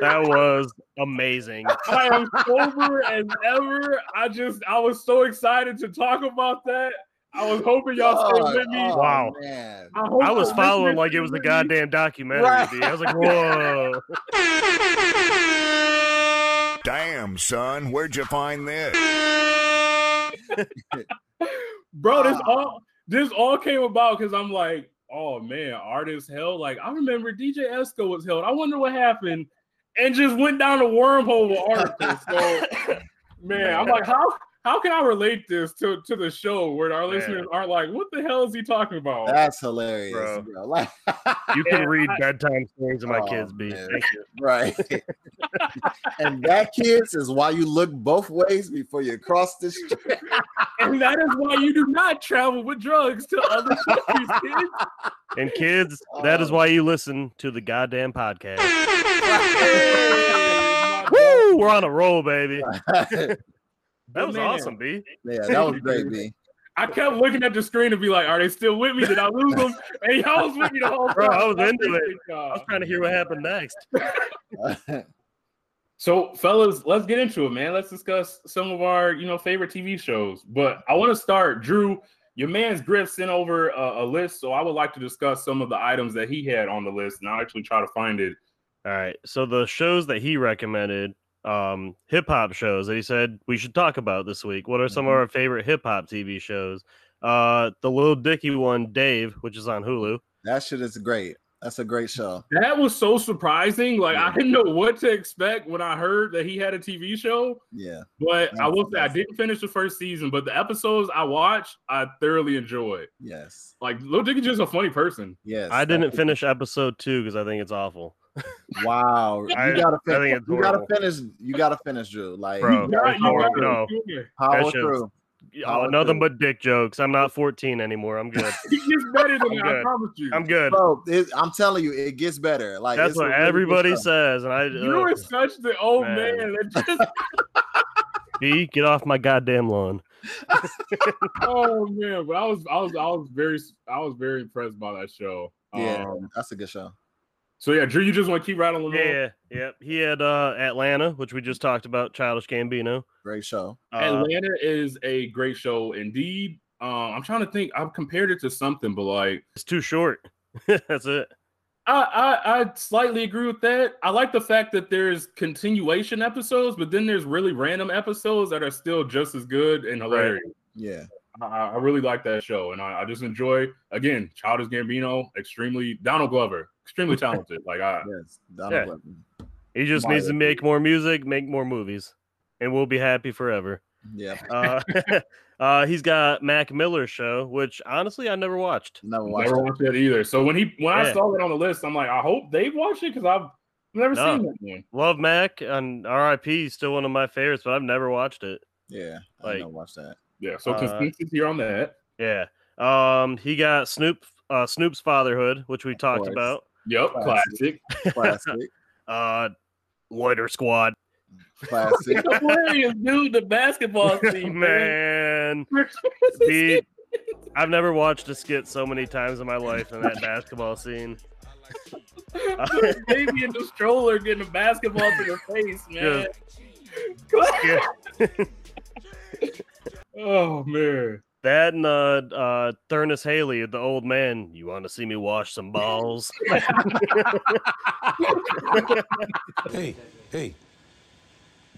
That was amazing. I am sober as ever. I just I was so excited to talk about that. I was hoping y'all stay with me. oh, Wow. man. hope I was following like it was a stay with me. goddamn documentary. Right. B. I was like, whoa. Damn, son, where'd you find this? *laughs* bro. This all this all came about because I'm like, oh man, artist held. Like I remember DJ Esco was held. I wonder what happened, and just went down a wormhole with articles. So *laughs* man, I'm like, how how can I relate this to to the show where our Man. listeners aren't like, what the hell is he talking about? That's hilarious, Bro. bro. Like, You can read I- bedtime stories to my Oh, kids, B. man. Thank you. *laughs* right. *laughs* and that, kids, is why you look both ways before you cross the street. *laughs* and that is why you do not travel with drugs to other countries, kids. And kids, that is Oh. why you listen to the goddamn podcast. Woo! We're on a roll, baby. Yeah, That was awesome, B. Yeah, that was great, B. *laughs* I kept looking at the screen to be like, are they still with me? Did I lose them? *laughs* And y'all was with me the whole time. *laughs* Bro, I was I into it. I was trying to hear what happened next. So, fellas, let's get into it, man. Let's discuss some of our, you know, favorite TV shows. But I want to start, Drew. Your man's Griff sent over a, a list, so I would like to discuss some of the items that he had on the list, and I'll actually try to find it. All right. So the shows that he recommended, um, hip hop shows that he said we should talk about this week. What are some of Mhm. our favorite hip hop TV shows? Uh, the Little Dicky one, Dave, which is on Hulu. that shit is great. That's a great show. That was so surprising. Like, I didn't know what to expect when I heard that he had a TV show. Yeah. But I will say I didn't finish the first season, but the episodes I watched, I thoroughly enjoyed. Yes. Like, Lil Dicky's just a funny person. Yes. I didn't finish episode two because I think it's awful. Wow. You gotta finish. You gotta finish. You gotta finish, Drew. Like Bro, You got- you no, got no. to power that through. Oh, Power nothing through. but dick jokes. I'm not 14 anymore. I'm good. *laughs* He gets better than I'm that, I good. promise you. I'm good. Bro, it, I'm telling you, it gets better. Like That's it's what everybody show. says, and I You uh, are such the old man. Man. that *laughs* just B, get off my goddamn lawn. *laughs* oh man, but I was I was I was very I was very impressed by that show. Yeah, Um, that's a good show. So yeah, Drew, you just want to keep rattling them off? Yeah, yeah. He had uh, Atlanta, which we just talked about, Childish Gambino. Great show. Uh, Atlanta is a great show indeed. Um, I'm trying to think. I've compared it to something, but like it's too short. *laughs* That's it. I, I I slightly agree with that. I like the fact that there's continuation episodes, but then there's really random episodes that are still just as good and hilarious. Yeah. I, I really like that show, and I, I just enjoy again Childish Gambino, extremely Donald Glover, extremely *laughs* talented. Like I, Yes. Donald Yeah. Glover. He just My needs to make more music, make more movies, and we'll be happy forever. Yeah. Uh, *laughs* uh, he's got Mac Miller's show, which honestly I never watched. Never watched never it. watched that either. So when he when I saw it on the list, I'm like, I hope they've watched it because I've Never No. seen that one. Love Mac and R.I.P. is still one of my favorites, but I've never watched it. Yeah, I Like- know. Watch that. Yeah, so Uh, consensus here on that. Yeah. Um, he got Snoop, uh, Snoop's fatherhood, which we talked about. Yep, Classic. classic. Classic. *laughs* Uh, Loiter Squad. Classic. *laughs* Hilarious, dude. The basketball *laughs* team, man. Man, the, I've never watched a skit so many times in my life in that basketball scene. Baby in the stroller getting a basketball to the face, man. oh man. That and uh, uh, Thurnis Haley, the old man. You want to see me wash some balls? Hey, hey,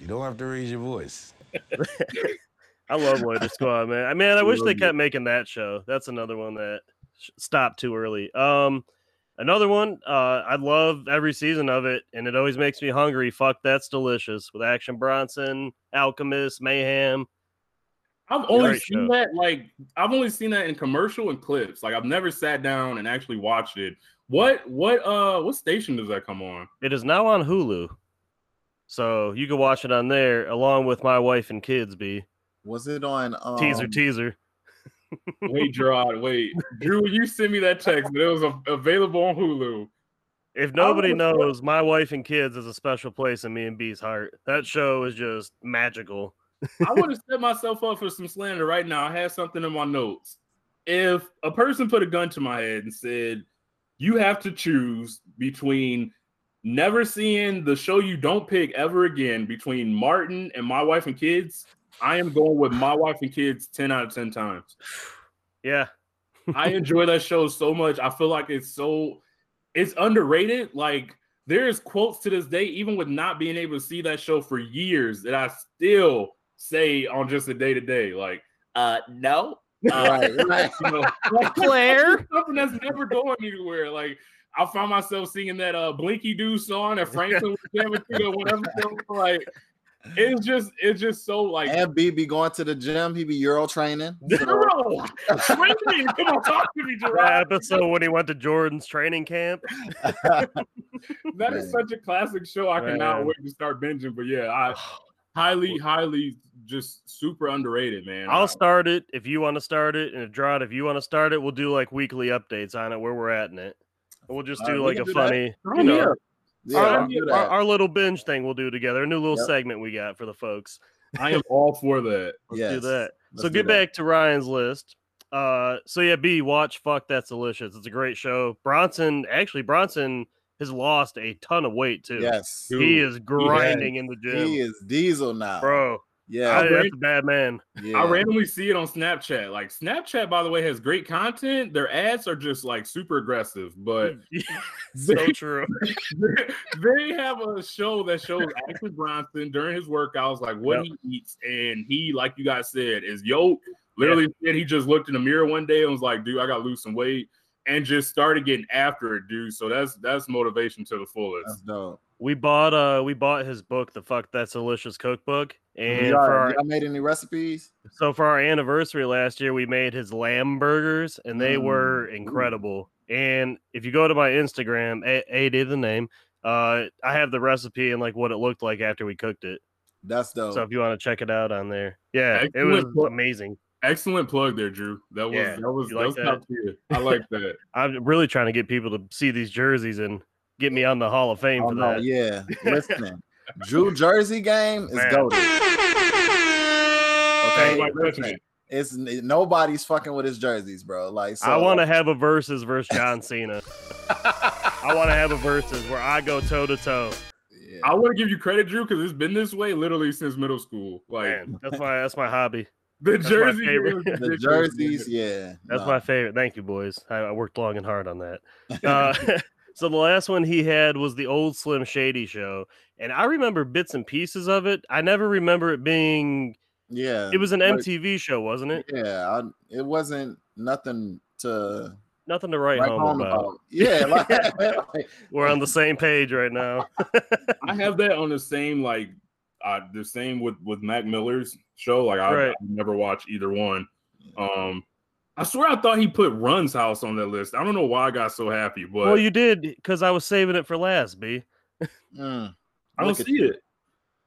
you don't have to raise your voice. *laughs* I love Loiter Squad, man. I mean, I wish they kept making that show. That's another one that stopped too early. Um, another one. Uh, I love every season of it, and it always makes me hungry. Fuck, that's delicious with Action Bronson, Alchemist, Mayhem. I've only Great seen show. that like I've only seen that in commercial and clips. Like I've never sat down and actually watched it. What what uh what station does that come on? It is now on Hulu, so you can watch it on there along with my wife and kids. Be Was it on um, teaser, teaser. *laughs* Wait, Gerard, wait. Drew, you sent me that text, but it was a- available on Hulu. If nobody knows, my wife and kids is a special place in me and B's heart. That show is just magical. I would have set myself up for some slander right now. I had something in my notes. If a person put a gun to my head and said, You have to choose between never seeing the show you don't pick ever again between Martin and my wife and kids, I am going with my wife and kids 10 out of 10 times. Yeah, I enjoy that show so much. I feel like it's so it's underrated. Like there's quotes to this day, even with not being able to see that show for years, that I still say on just a day to day. Like, uh, no, *laughs* uh, Right, right. *laughs* you know, like, Claire. *laughs* something that's never going anywhere. Like I find myself singing that uh Blinky Doo song that Franklin was jamming to or whatever. So, like it's just it's just so like And B be going to the gym. He be Euro training. So, Girl, training. Come on, talk to me, that Gerard. episode when he went to Jordan's training camp. That is Man. such a classic show. I cannot wait to start binging. But yeah, I *sighs* highly, highly just super underrated, man. I'll start it if you want to start it, and if Gerard, if you want to start it, we'll do like weekly updates on it where we're at in it. And we'll just do we like a do funny, you know, yeah. yeah, our, our, our little binge thing we'll do together. A new little Yep. segment we got for the folks. I am all for that. *laughs* Let's Yes, do that. let's so do get that. back to Ryan's list. Uh, so yeah, B watch. Fuck, that's delicious. It's a great show. Bronson, actually, Bronson has lost a ton of weight too. Yes, Dude, he is grinding in the gym, he is Diesel now, bro. Yeah, I, that's a bad man. yeah. I randomly see it on Snapchat. Like Snapchat, by the way, has great content. Their ads are just like super aggressive, but *laughs* *laughs* so true. *laughs* they have a show that shows Action Bronson during his workouts, like what Yep. he eats, and he, like you guys said, is yoked. Literally said he just looked in the mirror one day and was like, "Dude, I got to lose some weight," and just started getting after it, dude. So that's that's motivation to the fullest. That's fullest. dope. We bought uh we bought his book, the fuck that's delicious cookbook. And y'all, for our, y'all made any recipes? so for our anniversary last year, we made his lamb burgers and they Mm, were ooh. incredible. And if you go to my Instagram, a, a did the name, uh I have the recipe and like what it looked like after we cooked it. That's dope. So if you want to check it out on there. Yeah, it was Excellent amazing. Excellent plug there, Drew. That was Yeah, that was you that like was that? top tier. I like that. *laughs* I'm really trying to get people to see these jerseys and get me on the Hall of Fame oh, for no, that. yeah. *laughs* Listen, Drew Jersey game is Man. goaded. *laughs* Okay, listen, listen, it's nobody's fucking with his jerseys, bro. Like, so, I want to have a versus versus John Cena. I want to have a versus where I go toe to toe. Yeah. I want to give you credit, Drew, because it's been this way literally since middle school. Like Man, that's my that's my hobby. *laughs* the my jersey, the jerseys, yeah. That's no. my favorite. Thank you, boys. I, I worked long and hard on that. Uh, so the last one he had was the old Slim Shady show, and I remember bits and pieces of it. I never remember it being. yeah. It was an like, MTV show, wasn't it? Yeah, I, it wasn't nothing to Nothing to write write home, home about. about. Yeah, *laughs* like, like, *laughs* We're on the same page right now. *laughs* I have that on the same like uh the same with with Mac Miller's show. Like I, Right. I never watched either one. Um I swear I thought he put Run's house on that list. I don't know why I got so happy, but well, you did because I was saving it for last, B. Mm. I don't Look at see you. it.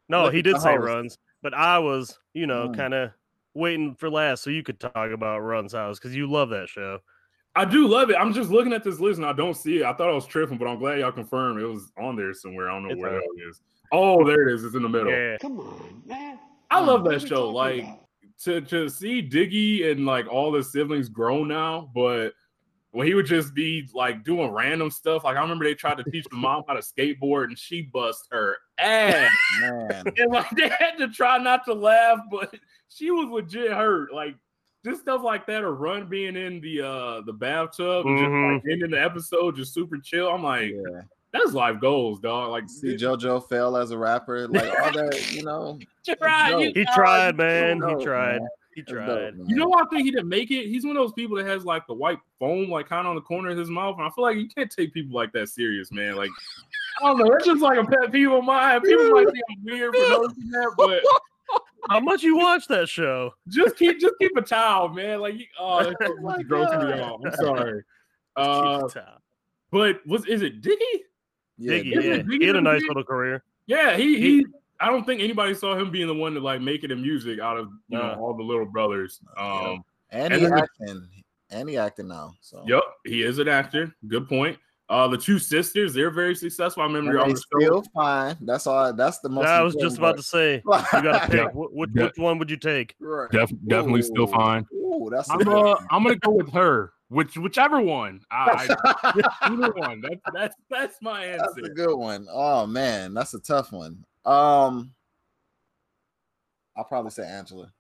No, Look he did say host. runs, but I was, you know, Mm. kind of waiting for last so you could talk about Runs House because you love that show. I do love it. I'm just looking at this list and I don't see it. I thought I was tripping, but I'm glad y'all confirmed it was on there somewhere. I don't know It's where on. it is. Oh, there it is. It's in the middle. Yeah, Come on, man. I love that show. Like about? To to see Diggy and like all the siblings grown now, but when he would just be like doing random stuff, like I remember they tried to teach the mom how to skateboard and she bust her ass. *laughs* Man. *laughs* and like they had to try not to laugh, but she was legit hurt. Like just stuff like that, or run being in the uh the bathtub and just like ending the episode just super chill. I'm like, Yeah. That's life goals, dog. Like See JoJo fail as a rapper, like all that, you know. *laughs* try, you he tried, tried, man. dope, He tried. man. He That's dope, tried. You know why I think he didn't make it? He's one of those people that has like the white foam like kind of on the corner of his mouth. And I feel like you can't take people like that serious, man. Like, I don't know. It's just like a pet peeve of mine. People might think I'm weird for noticing that, but *laughs* How much you watch that show? just keep just keep a towel, man. Like, you- oh, *laughs* that's Oh gross to me, God. y'all. I'm sorry. Just keep Uh, it top. but was is it Diggy? Yeah, Diggy, yeah, it Diggy he had a nice Big? little career. Yeah, he He- he. I don't think anybody saw him being the one to like make it in music out of you know all the little brothers. Um, and and he then- acting, and he acting now. So Yep, he is an actor. Good point. Uh, the two sisters, they're very successful. I remember And on they the show. still fine. That's all. That's the most. I was just about to say, you got to pick. *laughs* Which, which one would you take? Right. Def- definitely still fine. Ooh, that's. a I'm uh. I'm gonna go with her. Which whichever one. I, I *laughs* either one. That's that's that's my answer. That's a good one. Oh man, that's a tough one. Um, I'll probably say Angela.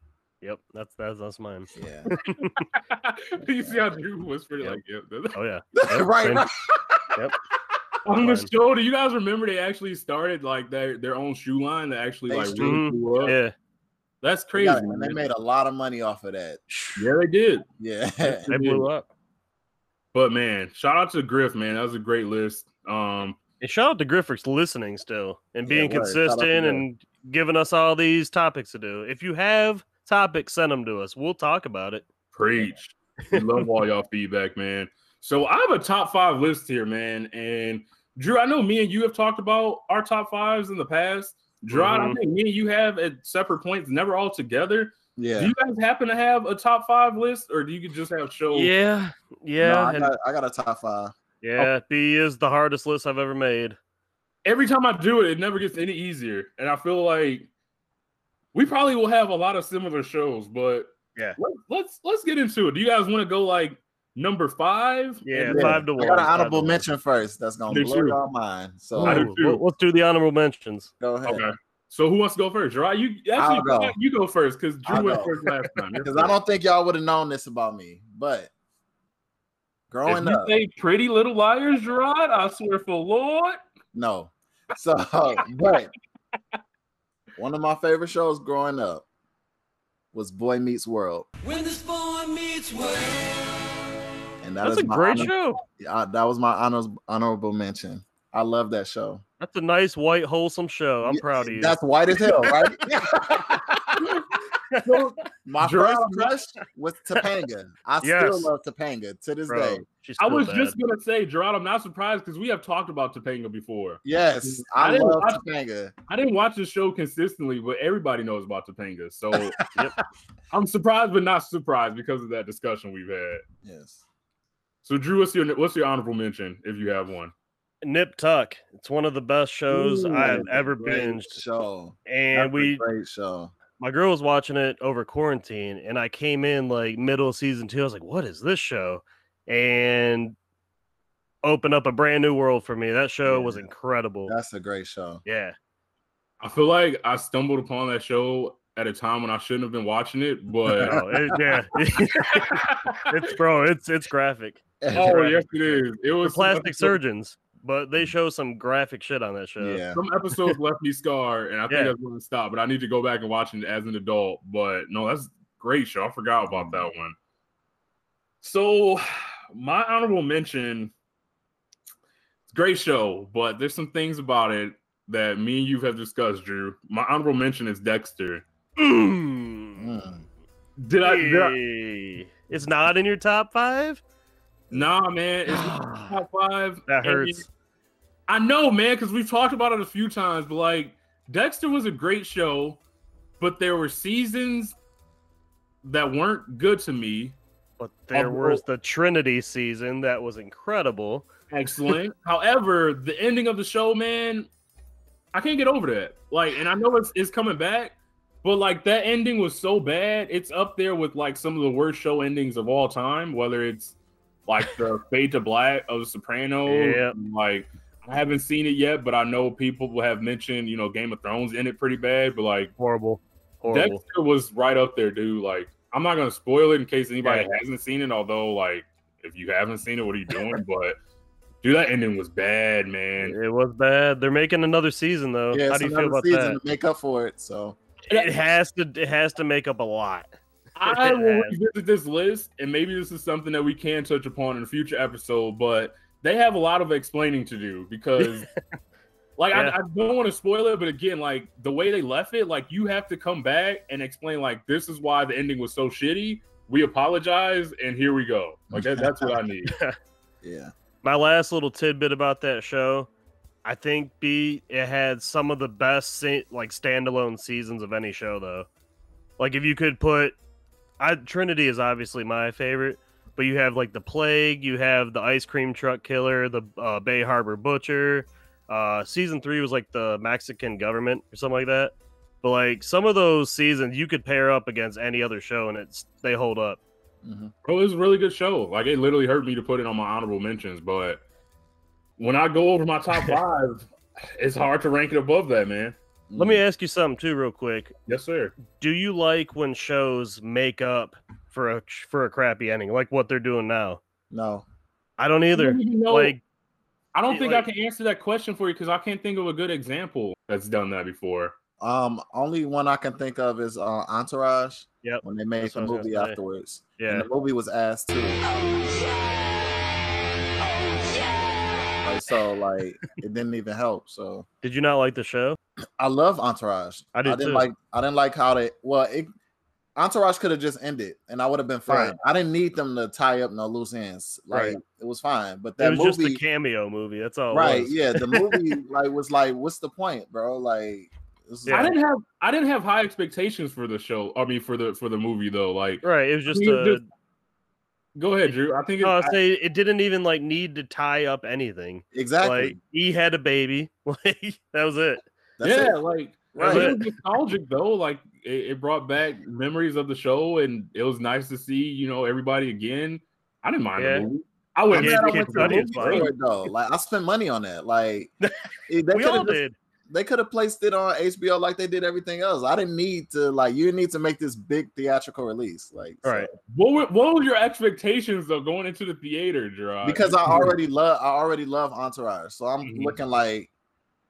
Yep, that's that's that's mine. Yeah. *laughs* *laughs* you see how Drew whispered it Yep. like yeah. Oh yeah, Yep, right. same. right. on the Fine. show. Do you guys remember they actually started like their their own shoe line that actually They like really blew up? yeah. That's crazy. got it, and they made a lot of money off of that. yeah, they did. Yeah. They blew up. But man, shout out to Griff, man. That was a great list. Um, And shout out to Griff for listening still and being word. Shout out to consistent and giving us all these topics to do. If you have topics, send them to us. We'll talk about it. preach. We *laughs* love all y'all feedback, man. So I have a top five list here, man. And Drew, I know me and you have talked about our top fives in the past. Gerard, I Mhm. think me and you have at separate points, never all together. Yeah. Do you guys happen to have a top five list, or do you just have shows? Yeah, yeah, No, I, and- got, I got a top five. yeah. B is the hardest list I've ever made. every time I do it, it never gets any easier. And I feel like we probably will have a lot of similar shows, but Yeah. let, let's let's get into it. Do you guys want to go like number five? Yeah, And- five to I one. got an five to honorable one. mention first. That's gonna I do blow too. your mind. So I do Ooh, too. let- Let's do the honorable mentions. go ahead. Okay. So who wants to go first? Gerard, you actually go. you go first because Drew I'll went go. first last time. Because *laughs* I don't think y'all would have known this about me. But growing if you up, say Pretty Little Liars, Gerard, I swear for Lord. no. So *laughs* but one of my favorite shows growing up was Boy Meets World. When this boy meets world. And that That's is a my great honor- show. uh, that was my honors, honorable mention. I love that show. That's a nice, white, wholesome show. I'm Yeah, proud of you. That's white as hell, right? So, *laughs* *laughs* My Gerard, first crush was Topanga. I Yes. still love Topanga to this Bro, day. I was bad. just gonna say, Gerard, I'm not surprised because we have talked about Topanga before. Yes, I I, didn't love watch- Topanga. I didn't watch the show consistently, but everybody knows about Topanga. So *laughs* I'm surprised, but not surprised because of that discussion we've had. Yes. So Drew, what's your what's your honorable mention if you have one? Nip Tuck. It's one of the best shows Ooh, I have ever great binged. Show. And That's we great show. my girl was watching it over quarantine and I came in like middle of season two. I was like, what is this show? And opened up a brand new world for me. That show was incredible. That's a great show. yeah. I feel like I stumbled upon that show at a time when I shouldn't have been watching it, but *laughs* Oh, it- yeah. *laughs* *laughs* it's bro, it's it's graphic. oh graphic. yes, it is. It was some plastic episodes- surgeons, but they show some graphic shit on that show. Yeah. Some episodes left me scarred, and I think Yeah. that's going to stop. But I need to go back and watch it as an adult. But no, that's a great show. I forgot about that one. So, my honorable mention. It's a great show, but there's some things about it that me and you have discussed, Drew. My honorable mention is Dexter. Mm. Mm. Did I? Did I It's not in your top five? Nah, man. It's *sighs* top five. That hurts. I know, man, because we've talked about it a few times, but like Dexter was a great show, but there were seasons that weren't good to me. But there was the Trinity season that was incredible. Excellent. *laughs* However, the ending of the show, man, I can't get over that. Like, and I know it's, it's coming back, but like that ending was so bad. It's up there with like some of the worst show endings of all time, whether it's like the Fade to Black of The Sopranos. Yep. Like, I haven't seen it yet, but I know people have mentioned, you know, Game of Thrones in it pretty bad, but like Horrible. Horrible. Dexter was right up there, dude. Like, I'm not gonna spoil it in case anybody Yeah. hasn't seen it. Although, like, if you haven't seen it, what are you doing? but dude, that ending was bad, man. It was bad. They're making another season though. Yeah, How do you feel another about season that? to make up for it. So It has to. It has to make up a lot. I will has. revisit this list, and maybe this is something that we can touch upon in a future episode. But they have a lot of explaining to do because, *laughs* like, Yeah. I, I don't want to spoil it, but again, like the way they left it, like you have to come back and explain, like, this is why the ending was so shitty. We apologize, and here we go. Like that, that's what I need. *laughs* yeah, My last little tidbit about that show, I think B it had some of the best like standalone seasons of any show though. Like if you could put, I Trinity is obviously my favorite, but you have like the Plague, you have the Ice Cream Truck Killer, the uh, Bay Harbor Butcher. Uh, season three was like the Mexican government or something like that. But like some of those seasons, you could pair up against any other show and it's they hold up. hmm Oh, it was a really good show. Like it literally hurt me to put it on my honorable mentions, but when I go over my top *laughs* five, it's hard to rank it above that, man. Let me ask you something too, real quick. Yes, sir. do you like when shows make up for a for a crappy ending like what they're doing now no. i don't either You know, like I don't think like- I can answer that question for you because I can't think of a good example that's done that before. Um, only one I can think of is uh, Entourage. Yep, When they made that's the what I was movie afterwards. yeah And the movie was ass too. Like so, *laughs* like it didn't even help. So did you not like the show I love Entourage. I did I didn't too. like. I didn't like how they. Well, it, Entourage could have just ended, and I would have been fine. Right. I didn't need them to tie up no loose ends. Like Right. it was fine. But it that was movie, just a cameo movie that's all. Right? it was. Yeah, the movie *laughs* like was like, what's the point, bro? Like, Yeah. I didn't have I didn't have high expectations for the show. I mean, for the for the movie though. Like, right it was just mean, a just- go ahead, Drew. I think it, no, I- I say it didn't even like need to tie up anything exactly. like he had a baby *laughs* like that was it That's yeah, it. like Right. it was nostalgic though. Like it, it brought back memories of the show, and it was nice to see you know everybody again. I didn't mind Yeah. the movie. I would I'm Yeah, I went to the Cudi movie for it, though. Like I spent money on *laughs* that. Like they we all have just did they could have placed it on HBO like they did everything else. I didn't need to like you need to make this big theatrical release. Like so- Right. What were, what were your expectations though going into the theater, Gerard? because I *laughs* already love I already love Entourage. So I'm Mhm. looking like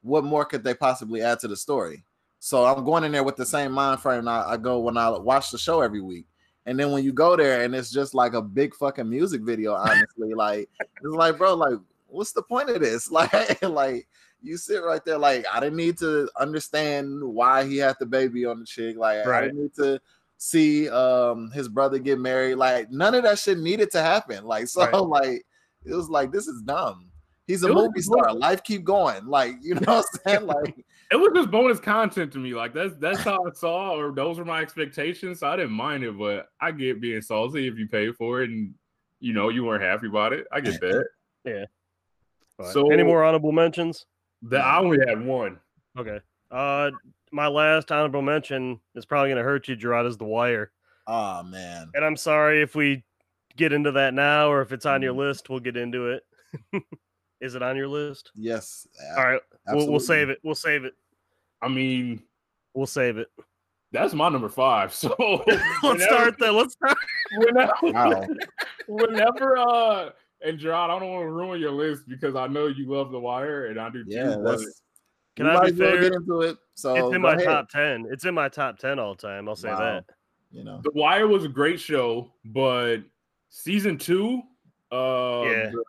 what more could they possibly add to the story? So I'm going in there with the same mind frame I, I go when I watch the show every week. And then when you go there and it's just like a big fucking music video, honestly, *laughs* like it's like, bro, like, what's the point of this? *laughs* Like, like you sit right there, like I didn't need to understand why he had the baby on the chick. Like I didn't need to see um his brother get married. Like none of that shit needed to happen. Like so, Right. *laughs* like it was like this is dumb. He's a It movie star. Life keep going. Like you know what I'm *laughs* saying? Like it was just bonus content to me. Like that's that's how I saw, or those were my expectations. So I didn't mind it, but I get being salty if you pay for it and you know you weren't happy about it. I get *laughs* that. But So- any more honorable mentions That I only had one. okay uh my last honorable mention is probably gonna hurt you gerard is the wire oh man. And I'm sorry if we get into that now or if it's on your Mhm. list, we'll get into it. *laughs* Is it on your list? Yes. All right, we'll, we'll save it. We'll save it. I mean, We'll save it. that's my number five. *laughs* So Let's whenever- start there. Let's start. *laughs* Whenever, Wow. whenever uh and Gerard, I don't want to ruin your list because I know you love The Wire and I do too. Yeah, but Can we I might be fair? get into it. So it's in my ahead, top 10. It's in my top 10 all time. I'll say Wow. that. You know. The Wire was a great show, but season two, uh, Yeah. the,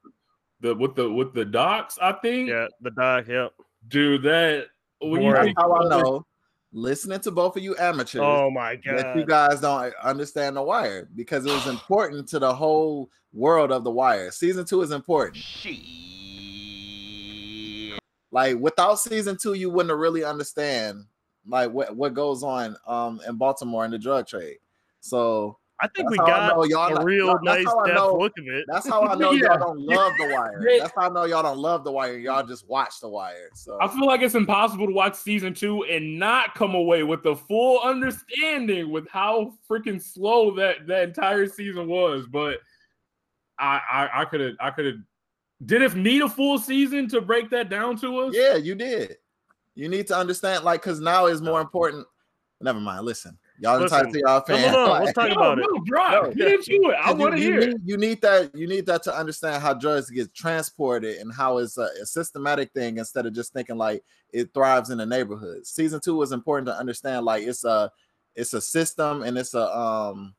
the with the with the docks, I think, Yeah, the dock. Yep. dude, that when you Boring. That's think how I about it- know. Listening to both of you amateurs, Oh my god, that you guys don't understand the wire because it was *gasps* important to the whole world of the wire. Season two is important. She... Like without season two, you wouldn't really understand like what, what goes on um in Baltimore in the drug trade. So I think That's we got y'all a not- real that's nice how I depth know- look of it. that's how I know *laughs* Yeah. y'all don't love the wire. *laughs* That's how I know y'all don't love the wire. Y'all just watch the wire. So I feel like it's impossible to watch season two and not come away with the full understanding with how freaking slow that that entire season was. But I I- I could have I could have did if need a full season to break that down to us? yeah, you did. You need to understand, like, because now is more important. Never mind. Listen, y'all Listen, entitled to y'all no, no, fans. no, like- let's talk No, about it. no, drop. No. Get into it. I want to hear. Need, you need that. You need that to understand how drugs get transported and how it's a, a systematic thing instead of just thinking like it thrives in the neighborhood. Season two is important to understand like it's a it's a system and it's a um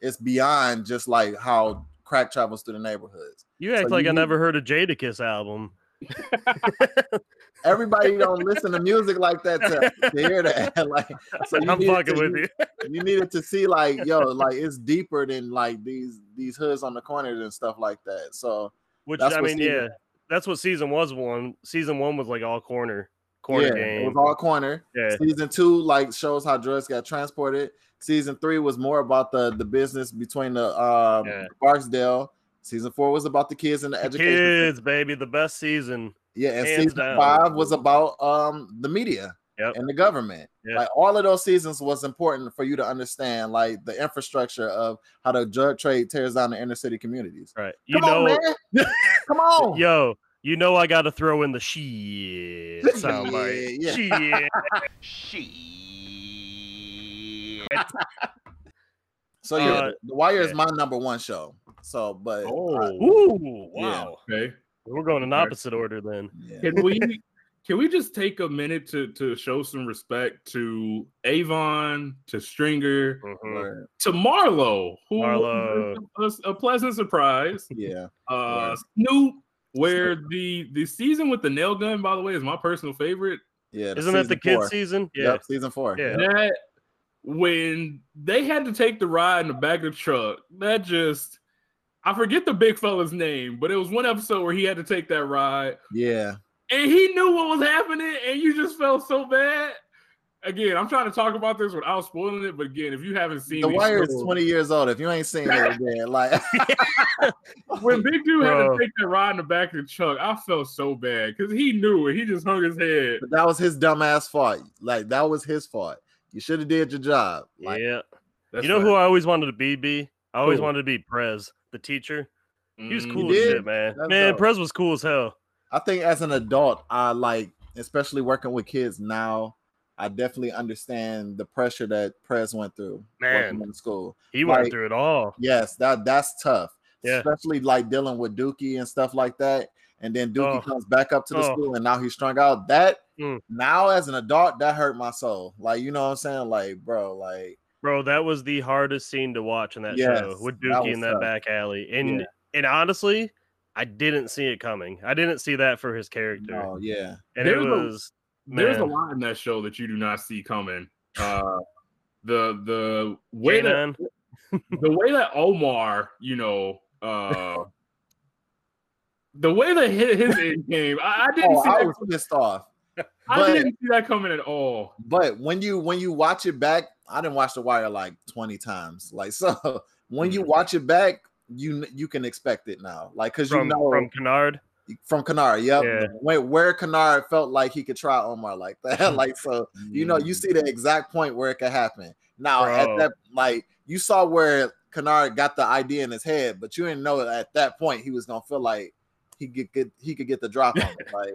it's beyond just like how crack travels through the neighborhoods. You act So like you I need- never heard a Jadakiss album. *laughs* *laughs* Everybody don't listen to music like that to, to hear that. *laughs* like so I'm fucking to- with you. you needed to see like yo like it's deeper than like these these hoods on the corners and stuff like that. So Which I mean, season- yeah, that's what season was. One season one was like all corner, corner yeah, game. it was all corner. yeah, Season two like shows how drugs got transported. Season three was more about the the business between the um Yeah. Barksdale. Season four was about the kids and the, The education. kids, baby, the best season. Yeah, and hands season down. five was about um the media Yep. and the government. Yeah. Like all of those seasons was important for you to understand like the infrastructure of how the drug trade tears down the inner city communities. Right. You Come know, on, man. *laughs* Come on. yo, you know, I got to throw in the shit *laughs* soundbite. Yeah, *laughs* Shit. So yeah, Uh, The Wire is my number one show. So, but Oh, Ooh, Yeah. wow. okay. We're going in opposite order then. yeah. Can we can we just take a minute to to show some respect to Avon, to Stringer, Mhm. To Marlo, who Marlo. was a, a pleasant surprise. yeah. Uh, Word. Snoop, where the the season with the nail gun, by the way, is my personal favorite. Yeah. Isn't that the season kids four. season? Yeah. Yep, season four. Yeah. That when they had to take the ride in the back of the truck, that just I forget the big fella's name, but it was one episode where he had to take that ride. Yeah. and he knew what was happening, and you just felt so bad. Again, I'm trying to talk about this without spoiling it, but again, if you haven't seen The these Wire is 20 years old. If you ain't seen it *laughs* again, like *laughs* when Big Dude had to take that ride in the back of the truck, I felt so bad because he knew it. He just hung his head. But that was his dumbass fault. Like that was his fault. You should have did your job. Like, yeah. You know who I always wanted to be? B. I always Who? wanted to be Prez, the teacher. He was Mm, cool as shit, man. That's man, dope. Prez was cool as hell. I think as an adult, I like, especially working with kids now, I definitely understand the pressure that Prez went through Man. in school. He went through it all. Yes, that that's tough. Yeah. Especially like dealing with Dukie and stuff like that. And then Dukie Oh. comes back up to the Oh. school and now he's strung out. That Mm. now as an adult, that hurt my soul. Like, you know what I'm saying? Like, bro, like Bro, that was the hardest scene to watch in that Yes, show with that Dukie was in that tough. back alley. And Yeah. and honestly, I didn't see it coming. I didn't see that for his character. oh yeah. And There's it a- was There's a lot in that show that you do not see coming. Uh, the the way that J9. *laughs* the way that Omar, you know, uh, the way that his, his end game, I, I didn't Oh, see I that. was pissed off. I but- didn't see that coming at all. But when you when you watch it back, I didn't watch The Wire like 20 times. Like *laughs* so when you Mhm. watch it back, you you can expect it now. Like because you know from Kennard. from Kennard, yep. Yeah. Where, where Kennard felt like he could try Omar like that. *laughs* like so you know, you see the exact point where it could happen. Now at that like you saw where Kennard got the idea in his head, but you didn't know at that point he was gonna feel like he could get he could get the drop on it. *laughs* Like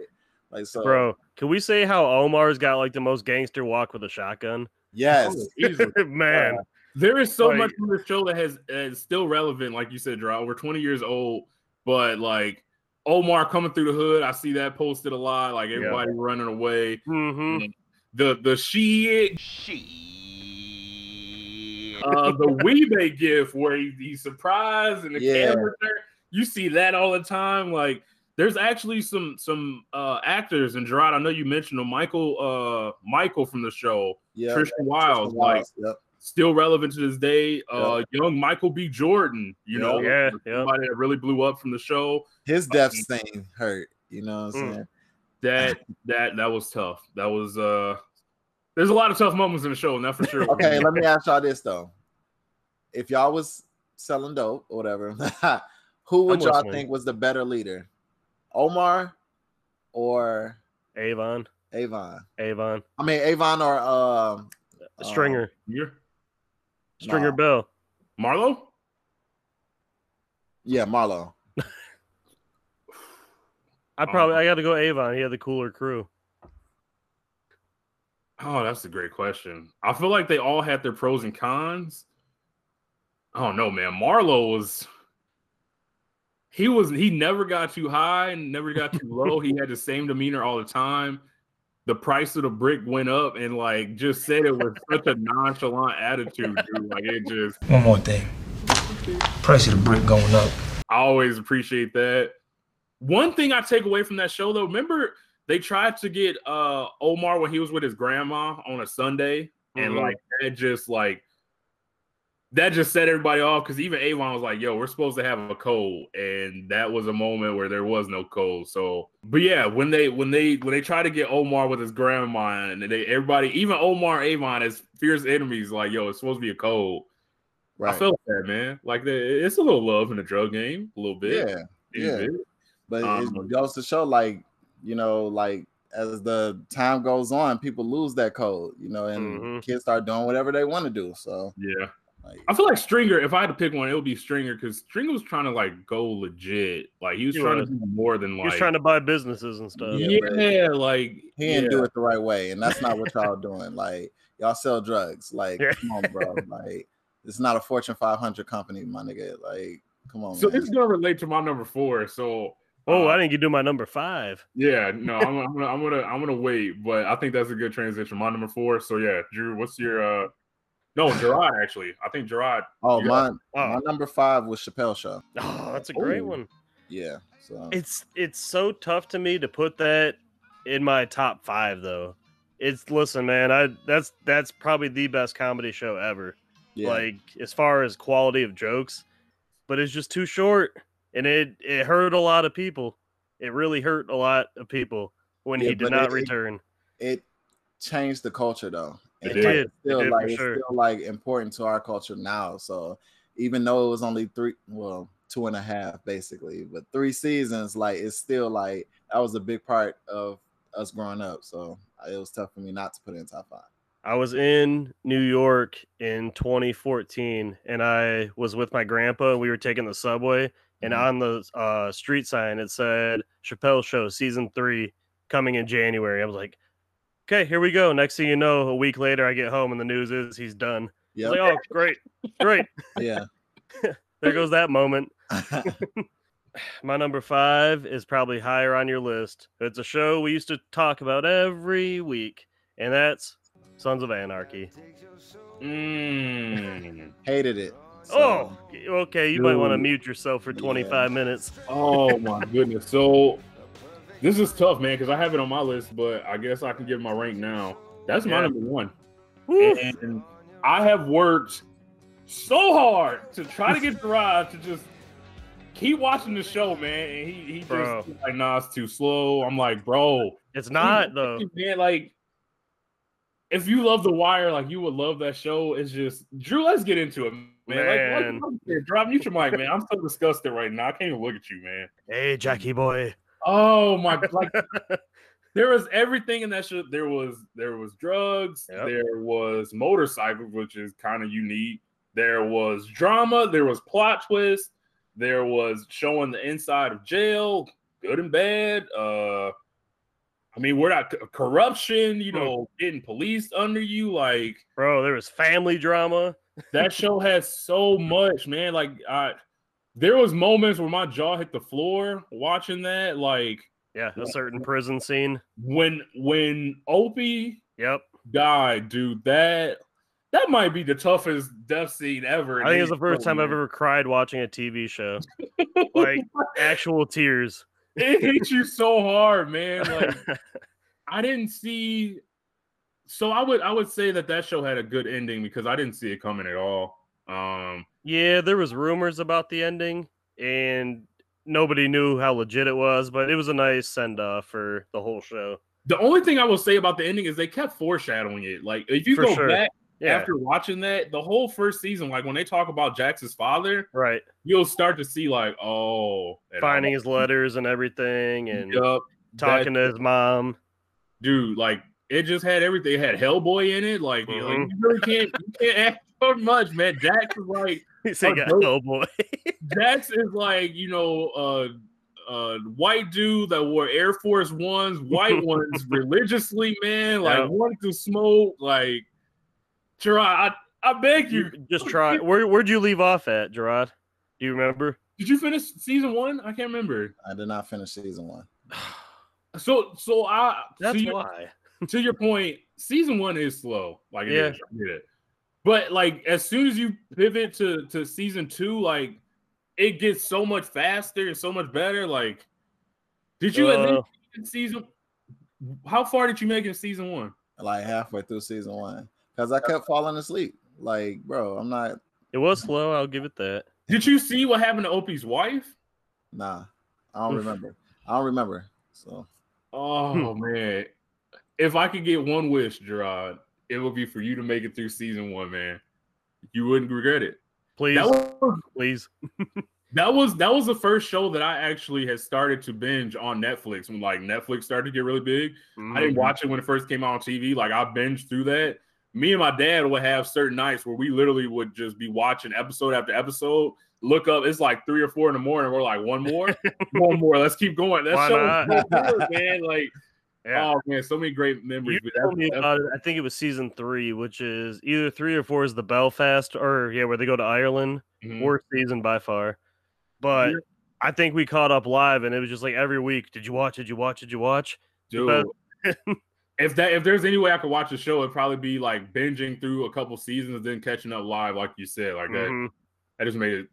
like so Bro, can we say how Omar's got like the most gangster walk with a shotgun? Yes. Oh, easily. *laughs* Man, There is so Like- much in this show that has is still relevant, like you said, Dra, over 20 years old. But like Omar coming through the hood, I see that posted a lot. Like everybody running away. hmm The the shit, uh, the Wee-Bey gift where he, he's surprised and the Yeah. camera there. You see that all the time. Like there's actually some some uh actors and Gerard. I know you mentioned him, Michael uh Michael from the show, Yeah. Tristan Wilds, like Yep. still relevant to this day. Uh, young Michael B. Jordan, you Yeah. know, Yeah, yeah. somebody that really blew up from the show. his death stain hurt. You know what I'm Mm. saying? that that that was tough. That was uh there's a lot of tough moments in the show, and that for sure. Okay, let me ask y'all this though. If y'all was selling dope or whatever, *laughs* who would I'm y'all listening. think was the better leader? Omar or Avon, Avon? Avon, I mean Avon or um uh, Stringer, You're Stringer nah. Bell. Marlo? yeah, Marlo. *laughs* I probably I got to go Avon. He had the cooler crew. Oh, that's a great question. I feel like they all had their pros and cons. I don't know, man. Marlo was he was he never got too high and never got too low. He had the same demeanor all the time. The price of the brick went up and like just said it with such a nonchalant attitude, dude. Like it just One more thing. Price of the brick going up. I always appreciate that. One thing I take away from that show though, remember they tried to get uh Omar when he was with his grandma on a Sunday, and Mhm. like that just like that just set everybody off because even Avon was like, "Yo, we're supposed to have a code," and that was a moment where there was no code. So, but yeah, when they when they when they try to get Omar with his grandma and they everybody, even Omar and Avon as fierce enemies, like, "Yo, it's supposed to be a code." Right. I felt that man. Like the, it's a little love in the drug game, a little bit. yeah, yeah. bit. but Um, it goes to show like you know like as the time goes on people lose that code you know and Mhm. kids start doing whatever they want to do so Yeah. Like I feel like Stringer, if I had to pick one, it would be Stringer because Stringer was trying to like go legit. Like he was He trying was. to do more than like He was trying to buy businesses and stuff. Yeah, yeah, like he didn't yeah. do it the right way and that's not what y'all doing like y'all sell drugs like Yeah. come on bro *laughs* like it's not a fortune 500 company my nigga like come on So man. this is gonna relate to my number four. So Oh, uh, I didn't get to do my number five. yeah, no, *laughs* I'm, I'm gonna I'm gonna I'm gonna wait, but I think that's a good transition. My number four. So yeah, Drew, what's your uh no Gerard actually. I think Gerard oh you my Oh. my number five was chappelle show Oh, that's a great Ooh. one. yeah so It's it's so tough to me to put that in my top five though. It's listen, man. I that's that's probably the best comedy show ever. yeah Like as far as quality of jokes, but it's just too short, and it it hurt a lot of people. It really hurt a lot of people when Yeah, he did not it- it- return. it changed the culture though. It And, like, it's Still It did like it's sure. still like important to our culture now. So even though it was only three, well, two and a half basically, but three seasons, like it's still like that was a big part of us growing up. So it was tough for me not to put it in top five. I was in New York in 2014 and I was with my grandpa. We were taking the subway, and Mhm. on the uh, street sign it said Chappelle Show season three coming in January. I was like, okay, here we go. Next thing you know, a week later, I get home and the news is he's done. Yeah, like, oh, great, great. *laughs* yeah. *laughs* There goes that moment. *laughs* *sighs* My number five is probably higher on your list. It's a show we used to talk about every week, and that's Sons of Anarchy. Mm. Hated it. So, Oh, okay. You might want to mute yourself for 25 minutes. Oh my goodness. So this is tough, man, because I have it on my list, but I guess I can give my rank now. That's my Yeah. number one. Woo. And I have worked so hard to try to get Gerard to just keep watching the show, man. And he, he just Bro. he's like, nah, it's too slow. I'm like, bro, It's not though. man, like if you love The Wire, like you would love that show. It's just Drew. Let's get into it, man. Man. Like, like drop mute your mic, man. I'm so disgusted right now. I can't even look at you, man. Hey, Jackie boy. Oh my! Like *laughs* there was everything in that show. There was there was drugs. Yep. There was motorcycles, which is kind of unique. There was drama. There was plot twist. There was showing the inside of jail, good and bad. Uh, I mean, we're not corruption. You know, getting policed under you. Like Bro, there was family drama. that show has so *laughs* much, man. Like I, there was moments where my jaw hit the floor watching that. Like Yeah, a certain prison scene. when when Opie Yep. died, dude, that that might be the toughest death scene ever. I think it's the first time I've ever cried watching a TV show. *laughs* Like actual tears. it hits you so hard, man. Like *laughs* I didn't see. So I would I would say that that show had a good ending because I didn't see it coming at all. Um, yeah, there was rumors about the ending, and nobody knew how legit it was, but it was a nice send off for the whole show. The only thing I will say about the ending is they kept foreshadowing it. Like if you For go sure. back Yeah, after watching that, the whole first season, like when they talk about Jax's father, right. you'll start to see like, oh, Finding his letters and everything, and Yup, talking to his mom. dude, like it just had everything. It had Hellboy in it. Like, you, know, Mhm. you really can't you can't ask for much, man. Jax is like *laughs* He said, Oh, "Got dope. oh boy." *laughs* Jax is like, you know, uh uh white dude that wore Air Force Ones, white *laughs* ones religiously, man. Like Yeah. wanted to smoke, like Gerard, I, I beg you. Just try. Where where'd you leave off at, Gerard? Do you remember? Did you finish season one? I can't remember. I did not finish season one. *sighs* So so I That's to your, why. To your point, season one is slow. Like it Yeah. is, it. But like as soon as you pivot to to season two, like it gets so much faster and so much better. Like, did you at Uh, least in season? How far did you make in season one? Like halfway through season one, because I kept falling asleep. Like, bro, I'm not. it was slow. I'll give it that. Did you see what happened to Opie's wife? Nah, I don't remember. I don't remember. So Oh man, if I could get one wish, Gerard, it would be for you to make it through season one, man. You wouldn't regret it. Please, That was please. *laughs* that was that was the first show that I actually had started to binge on Netflix when like Netflix started to get really big. I didn't Mhm. watch it when it first came out on TV. Like I binged through that. Me and my dad would have certain nights where we literally would just be watching episode after episode. Look up, it's like three or four in the morning. We're like, one more, *laughs* one more. Let's keep going. That show not? is so good, man. Like, Yeah. oh man, so many great memories. You told me about it. I think it was season three, which is either three or four is the Belfast, or yeah, where they go to Ireland. Mhm. Worst season by far. But Yeah. I think we caught up live, and it was just like every week. Did you watch? Did you watch? Did you watch? Dude, if that if there's any way I could watch the show, it'd probably be like binging through a couple seasons and then catching up live, like you said. Like that, Mhm. that just made it.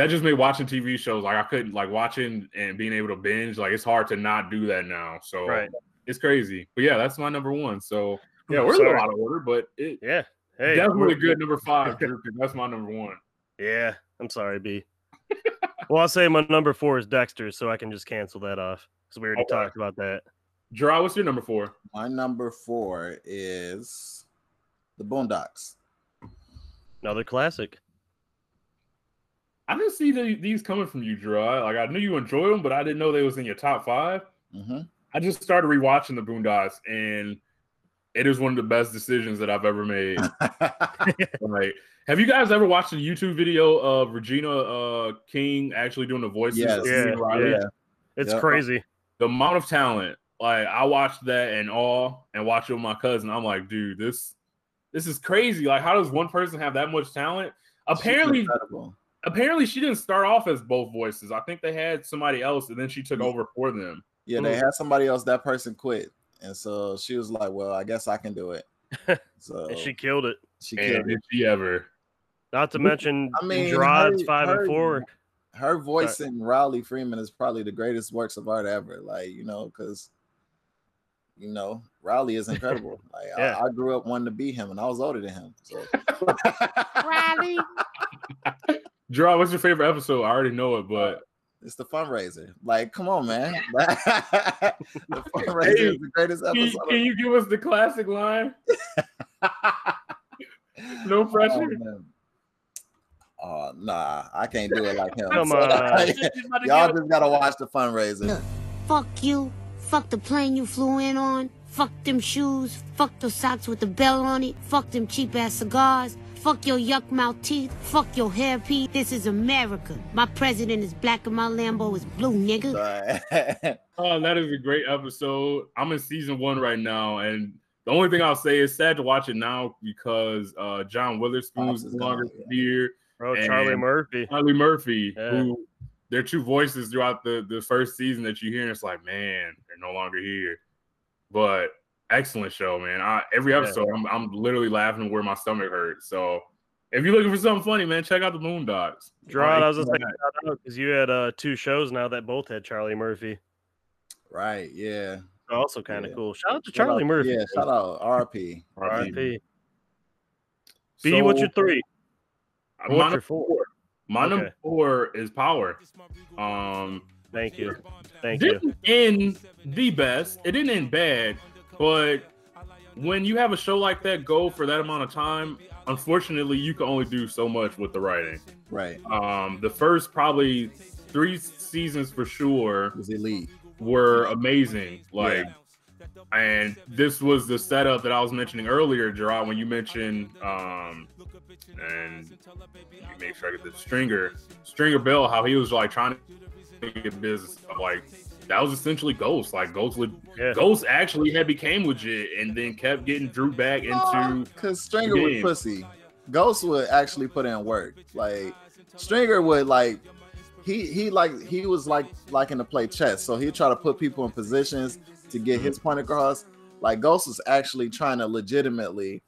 That just made watching TV shows like I couldn't like watching and being able to binge. Like it's hard to not do that now. So Right. it's crazy. But yeah, that's my number one. So hmm, yeah, we're a Sorry. little out of order, but it Yeah. Hey, definitely we're- good number *laughs* five. Drew, 'cause that's my number one. Yeah. I'm sorry, B. well, I'll say my number four is Dexter, so I can just cancel that off because we already Okay. talked about that. Gerard, what's your number four? my number four is the Boondocks. Another classic. I didn't see the, these coming from you, Gerard. Like I knew you enjoyed them, but I didn't know they was in your top five. hmm I just started rewatching the Boondocks, and it is one of the best decisions that I've ever made. *laughs* *laughs* like, have you guys ever watched a YouTube video of Regina uh, King actually doing the voices Yes. Yeah, Riley? yeah. It's Yep. crazy. The amount of talent, like I watched that and all, and watched it with my cousin. I'm like, dude, this this is crazy. Like, how does one person have that much talent? She's Apparently, incredible. Apparently she didn't start off as both voices. I think they had somebody else, and then she took over for them. Yeah, they had somebody else. That person quit, and so she was like, "Well, I guess I can do it." *laughs* So And she killed it. she And killed it. did she ever? Not to mention I mean, Gerard's her- five her- and four. Her voice in Riley Freeman is probably the greatest works of art ever. Like you know, because you know Riley is incredible. *laughs* Like Yeah. I, I grew up wanting to be him, and I was older than him. So *laughs* Gerard, what's your favorite episode? I already know it, but it's the fundraiser. Like, come on, man. *laughs* the *laughs* fundraiser Hey, is the greatest can, episode. can you give us the classic line? *laughs* No oh, pressure. Oh. Oh, nah, I can't do it like him. Come So, on. y'all just gotta watch the fundraiser. Look, fuck you. Fuck the plane you flew in on. Fuck them shoes. Fuck those socks with the bell on it. Fuck them cheap ass cigars. Fuck your yuck mouth teeth. Fuck your hairpiece. This is America. My president is black and my Lambo is blue, nigga. *laughs* Oh, that is a great episode. I'm in season one right now, and the only thing I'll say is sad to watch it now because uh, John Witherspoon's Pops no is longer here. Bro, Charlie Murphy. Charlie Murphy, Yeah. who they're two voices throughout the, the first season that you hear, and it's like, man, they're no longer here. But excellent show, man. I, every Yeah. episode, I'm, I'm literally laughing where my stomach hurts. So if you're looking for something funny, man, check out the Boondocks. Gerard, I was just like, because you had uh, two shows now that both had Charlie Murphy. right, yeah. Also kind of Yeah. cool. Shout out to Shout Charlie out- Murphy. Yeah, shout out RP. RIP. B, what's your three? My What's your number four? four? My number four is Power. Um, Thank you. Thank you. didn't end the best. It didn't end bad, but when you have a show like that go for that amount of time, unfortunately, you can only do so much with the writing. Right. Um, the first probably three seasons for sure was elite. were amazing. Like, and this was the setup that I was mentioning earlier, Gerard, when you mentioned, um, and make sure I get the Stringer, Stringer Bell, how he was like trying to get business. of Like, that was essentially Ghost. Like, Ghost would, Yeah. Ghost actually had became legit and then kept getting Drew back into. Because Stringer was game. pussy. Ghost would actually put in work. Like Stringer would like he he like he was like liking to play chess. So he'd try to put people in positions to get his point across. Like Ghost was actually trying to legitimately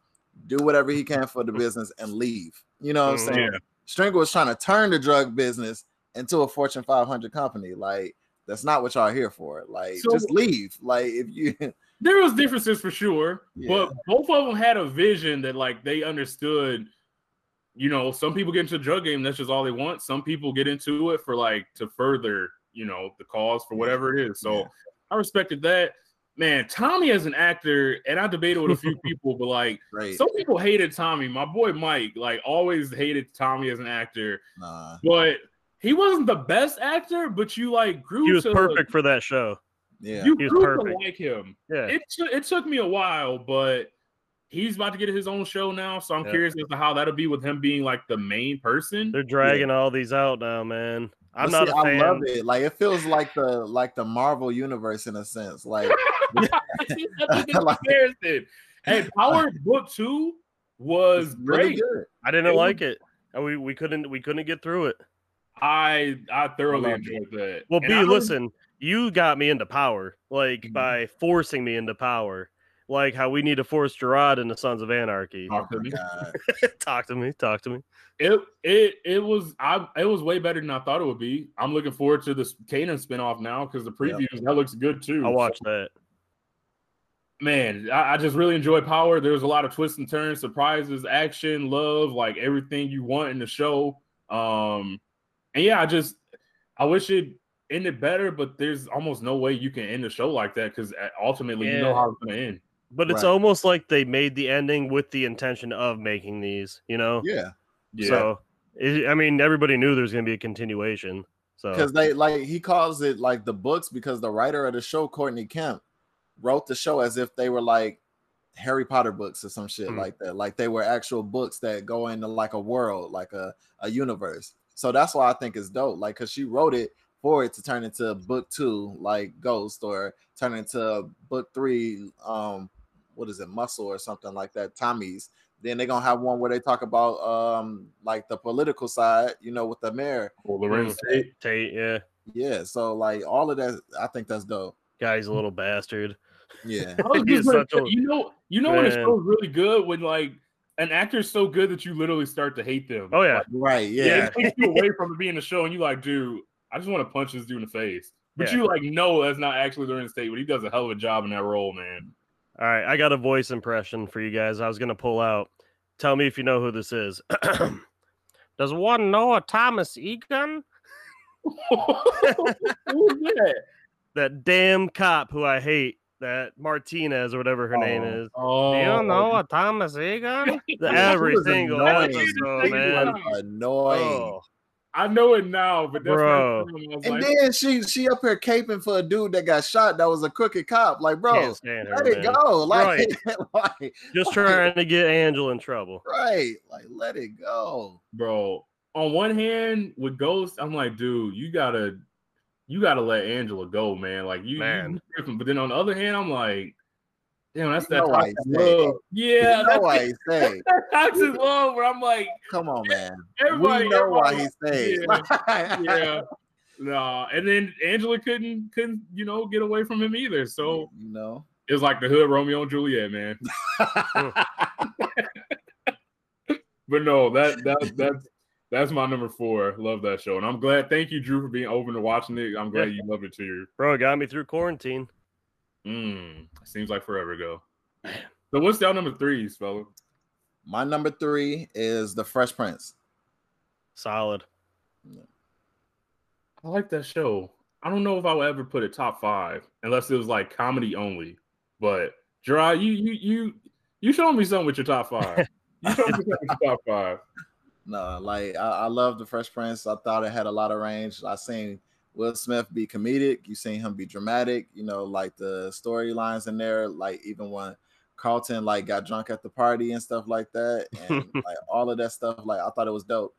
do whatever he can for the business and leave. You know what I'm Mhm. saying? Yeah. Stringer was trying to turn the drug business into a Fortune 500 company. Like that's not what y'all here for. Like So- just leave. Like if you *laughs* there was differences for sure, Yeah. but both of them had a vision that like they understood. You know, some people get into the drug game, that's just all they want. Some people get into it for like to further, you know, the cause for whatever it is. So Yeah. I respected that. Man, Tommy as an actor, and I debated with a few *laughs* people, but like great. some people hated Tommy. My boy Mike, like always hated Tommy as an actor, nah. but he wasn't the best actor, but you like grew He was to perfect for that show. Yeah. you He was grew perfect. to like him Yeah. it took it took me a while, but he's about to get his own show now. So I'm Yeah. curious as to how that'll be with him being like the main person. They're dragging all these out now, man. I'm But not see, a fan. I love it. Like it feels like the like the Marvel universe in a sense. Like *laughs* That's *laughs* Like- comparison. Hey, *laughs* Power Book Two was it's really great. good. I didn't It was- like it. And We we couldn't we couldn't get through it. I I thoroughly I enjoyed that. Well, And B, I heard- listen, you got me into power, like Mhm. by forcing me into power, like how we need to force Gerard into Sons of Anarchy. Talk to me. *laughs* Talk to me, talk to me. It it it was I it was way better than I thought it would be. I'm looking forward to this Kanan spinoff now because the Yep. previews that looks good too. I watched that. man, I, I just really enjoy Power. There's a lot of twists and turns, surprises, action, love, like everything you want in the show. Um, and yeah, I just I wish it ended better, but there's almost no way you can end a show like that because ultimately you know how it's gonna end. But it's Right. almost like they made the ending with the intention of making these, you know? Yeah. Yeah, So, it, I mean, everybody knew there was going to be a continuation. So, Because they like he calls it like the books because the writer of the show, Courtney Kemp, wrote the show as if they were like Harry Potter books or some shit Hmm. like that. Like they were actual books that go into like a world, like a, a universe. So that's why I think it's dope. Like, cause she wrote it for it to turn into book two, like Ghost, or turn into book three, um, what is it, Muscle or something like that, Tommy's. Then they're gonna have one where they talk about um like the political side, you know, with the mayor. well, Larenz Mm. Tate, Tate, yeah. Yeah, so like all of that, I think that's dope. Guy's a little bastard. Yeah, *laughs* I was just is gonna a- you know, you know when a show's really good when like an actor's so good that you literally start to hate them. Oh, yeah. Like, right. yeah, Yeah, it takes you away from it being a show, and you like, dude, I just want to punch this dude in the face. But Yeah. you like no, that's not actually Larenz Tate, but he does a hell of a job in that role, man. All right, I got a voice impression for you guys. I was going to pull out. Tell me if you know who this is. *clears throat* Does one know a Thomas Egan? *laughs* Who's that? That damn cop who I hate, that Martinez or whatever her name oh, is. Oh, Do you oh, know oh. a Thomas Egan? *laughs* The every single annoying. episode, man. annoying. Oh, I know it now, but that's Bro. my I was And like, then she she up here caping for a dude that got shot that was a crooked cop. Like, bro, can't her, let it man. go. *laughs* Like, *laughs* like, Just like, trying to get Angel in trouble. right. Like, let it go. bro. On one hand, with Ghost, I'm like, dude, you gotta, you gotta let Angela go, man. Like you, Man. you. But then on the other hand, I'm like, damn, that's You that toxic love. Yeah, you know that's why he say. *laughs* that toxic love. Where I'm like, Come on, man. everybody, we know why everybody- he say. Yeah, yeah. No, and then Angela couldn't couldn't you know get away from him either. So you know. it was like the hood Romeo and Juliet, man. *laughs* But no, that that that's that's my number four. Love that show, and I'm glad. Thank you, Drew, for being open to watching it. I'm glad Yeah. you loved it too. Bro, it got me through quarantine. Mm, seems like forever ago. So what's down number threes, fella? My number three is the Fresh Prince. Solid. I like that show. I don't know if I would ever put it top five unless it was like comedy only. But Gerard, you you you you showed me something with your top five. You showed me something with your top five. No, like I, I love the Fresh Prince. I thought it had a lot of range. I seen Will Smith be comedic. You seen him be dramatic. You know, like the storylines in there. Like even when Carlton like got drunk at the party and stuff like that, *laughs* and like all of that stuff. Like I thought it was dope.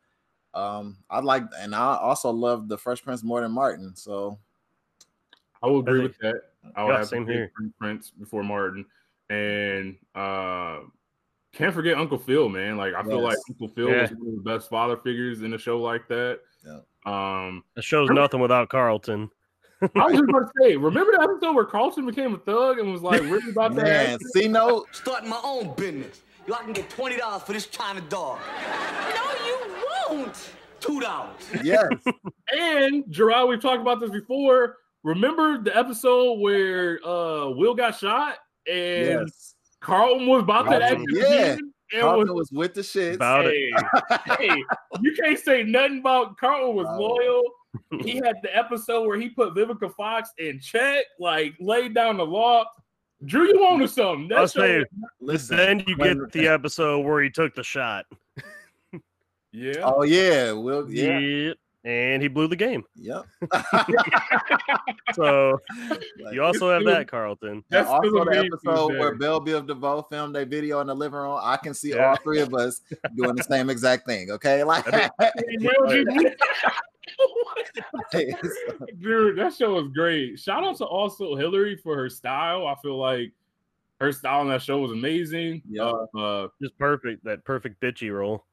Um, I like, and I also love the Fresh Prince more than Martin. So I will agree with that. I would Yeah, have same to here. Prince before Martin, and uh, can't forget Uncle Phil, man. Like I feel like Uncle Phil Yeah. was one of the best father figures in a show like that. Yeah. Um, The show's nothing without Carlton. I was just about to say, *laughs* remember the episode where Carlton became a thug and was like really about that? man, C note. *laughs* Starting my own business. Yo, I can get twenty dollars for this China dog. No, you won't. Two dollars. Yes, *laughs* And Gerard, we've talked about this before. Remember the episode where uh Will got shot and yes. Carlton was about that Carlton, action yeah. Carlton was was with the shit. About it. hey, hey, you can't say nothing about Carlton was Wow. loyal. *laughs* He had the episode where he put Vivica Fox in check, like laid down the law. Drew, you on to something? I'll That say, Listen, then you get the episode where he took the shot. yeah. Oh yeah, Will. Yeah, Yep. And he blew the game. yep. *laughs* *laughs* So Like, you also have that, Carlton. That's and also the episode Tuesday. where Bell Biv DeVoe filmed a video in the living room. I can see Yeah. all three of us doing the same exact thing. Okay, *laughs* like Will Dude, that show was great. Shout out to also Hillary for her style. I feel like her style in that show was amazing. Yeah. Uh, uh, Just perfect. That perfect bitchy role.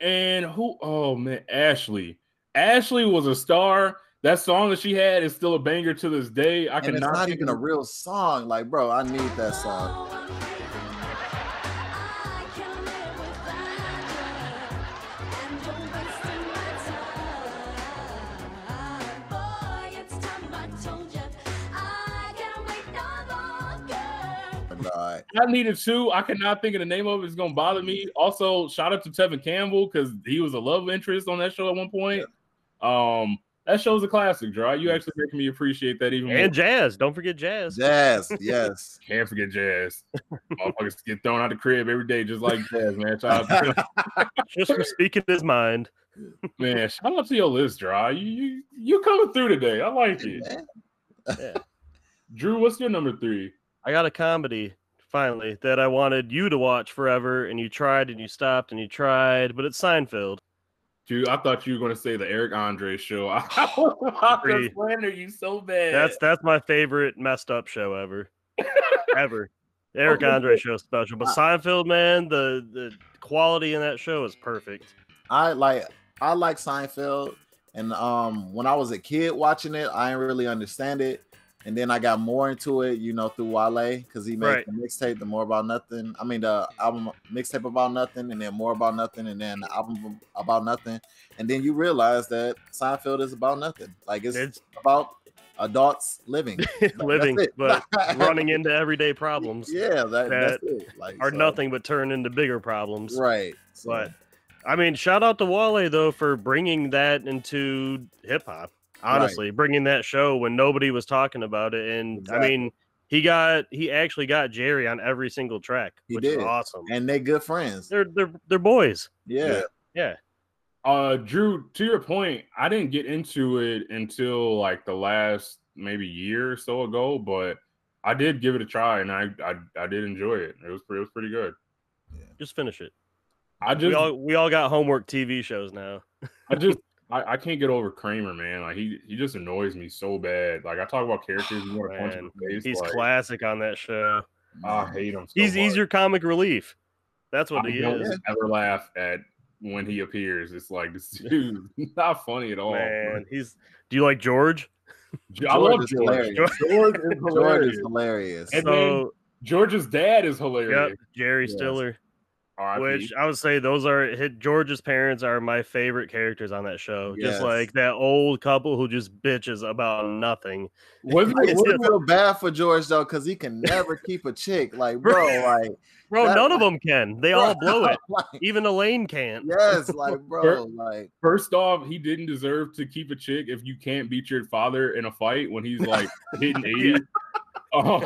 And who? Oh man, Ashley. Ashley was a star. That song that she had is still a banger to this day. I and it's cannot not even a real song. Like, bro, I need that song. I needed two. I cannot think of the name of it. It's gonna bother me. Also, shout out to Tevin Campbell because he was a love interest on that show at one point. Um, that show's a classic, Dry. You actually making me appreciate that even more. And Jazz. Don't forget Jazz. Jazz, *laughs* yes. Can't forget Jazz. *laughs* Motherfuckers get thrown out the crib every day, just like Jazz, man. Shout out to *laughs* Just for speaking his mind. man. Shout out to your list, Dry. You you, you coming through today. I like it. Man. Drew, what's your number three? I got a comedy finally that I wanted you to watch forever, and you tried and you stopped and you tried, but it's Seinfeld. Dude, I thought you were gonna say the Eric Andre show. *laughs* *laughs* I was about to Agree. slander you so bad. That's that's my favorite messed up show ever, *laughs* ever. The Eric Okay. Andre show is special, but Seinfeld, man, the the quality in that show is perfect. I like I like Seinfeld, and um, when I was a kid watching it, I didn't really understand it, and then I got more into it, you know, through Wale because he made Right. the mixtape, the more about nothing. I mean, the album mixtape about nothing, and then more about nothing, and then the album about nothing, and then you realize that Seinfeld is about nothing. Like it's, It's about adults living, *laughs* living, but *laughs* running into everyday problems Yeah, that, that's that it. Like are so- nothing but turn into bigger problems. Right. So, But I mean, shout out to Wale though for bringing that into hip hop. Honestly, bringing that show when nobody was talking about it, and I mean, he got he actually got Jerry on every single track, He which did. is awesome. and they're good friends. They're they're they're boys. Yeah. Yeah, Uh, Drew, to your point, I didn't get into it until like the last maybe year or so ago, but I did give it a try and I I, I did enjoy it. It was pretty, it was pretty good. just finish it. I We just all we all got homework TV shows now. I just I, I can't get over Kramer, man. Like he he just annoys me so bad. Like I talk about characters you *sighs* want to punch in the face. He's like, classic on that show. I hate him. So He's he's your comic relief. That's what I he don't is. ever laugh at when he appears. It's like *laughs* this *laughs* dude not funny at all. Man, he's. Do you like George? I love is George. hilarious. George is George is hilarious. hilarious. And so George's dad is hilarious. yep, Jerry Yes. Stiller. R.I.P. Which I would say those are George's parents are my favorite characters on that show. Yes. Just like that old couple who just bitches about nothing. wasn't *laughs* I it, still wasn't feel bad for George though, because he can never keep a chick. Like, *laughs* bro, like, Bro, That- none of *laughs* them can. They all blow it. like, Even Elaine can't. yes, like, bro, like, First off, he didn't deserve to keep a chick if you can't beat your father in a fight when he's like hitting 80. Um,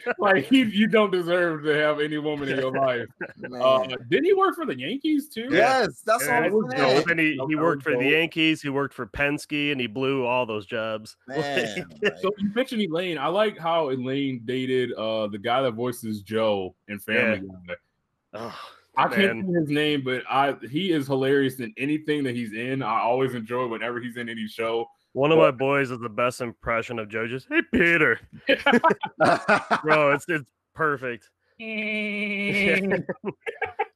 *laughs* like he, you don't deserve to have any woman in your life. *laughs* Uh, didn't he work for the Yankees too? yes, that's Yeah, what that was I'm saying. Then he, he worked for the. Yankees, he worked for Penske, and he blew all those jobs. *laughs* Man, like, So you mentioned Elaine. I like how Elaine dated uh the guy that voices Joe in Family Guy. Oh, I can't man. think his name, but I he is hilarious in anything that he's in. I always enjoy whenever he's in any show. One of my boys is the best impression of Joe. Just hey Peter, *laughs* bro, it's it's perfect. *laughs*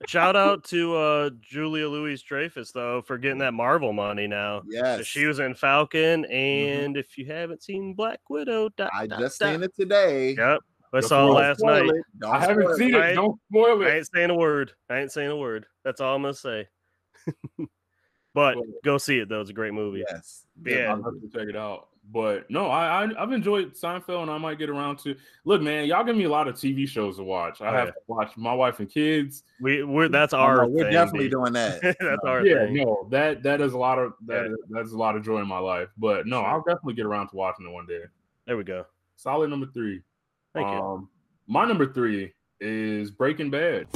Shout out to uh Julia Louis Dreyfus though for getting that Marvel money now. So yes, She was in Falcon, and if you haven't seen Black Widow, dot, I dot, just dot. seen it today. Yep, I Don't saw it last night. it. I haven't seen I- it. Don't spoil it. I it. ain't saying a word. I ain't saying a word. That's all I'm gonna say. *laughs* but Well- go see it though. It's a great movie. Yes, Yeah. I'll have to check it out. But no, I, I I've enjoyed Seinfeld, and I might get around to look, man. Y'all give me a lot of TV shows to watch. I Oh, have yeah. to watch My Wife and Kids. We we're that's Oh, our no, we're thing, definitely B. doing that. *laughs* that's our yeah, thing. no, that that is a lot of that Yeah. that's a lot of joy in my life. But no, Sure. I'll definitely get around to watching it one day. There we go. Solid number three. Thank you. Um, my number three is Breaking Bad.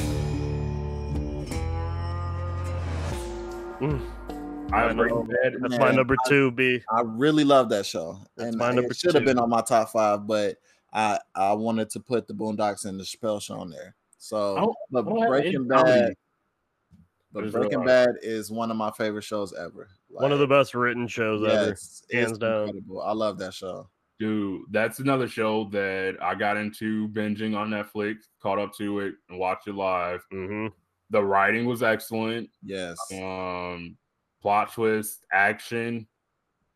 Mm. I have My Breaking number- Bad. That's my number two. B. I really love that show, That's and my number it should have been on my top five, but I I wanted to put the Boondocks and the Chappelle Show on there. So, don't- but I don't have Breaking Bad, comedy. but Breaking real Bad is one of my favorite shows ever. One of the best written shows ever. yes, hands it's down. incredible. I love that show. Dude, that's another show that I got into binging on Netflix, caught up to it, and watched it live. hmm The writing was excellent. Yes, Um, plot twist, action.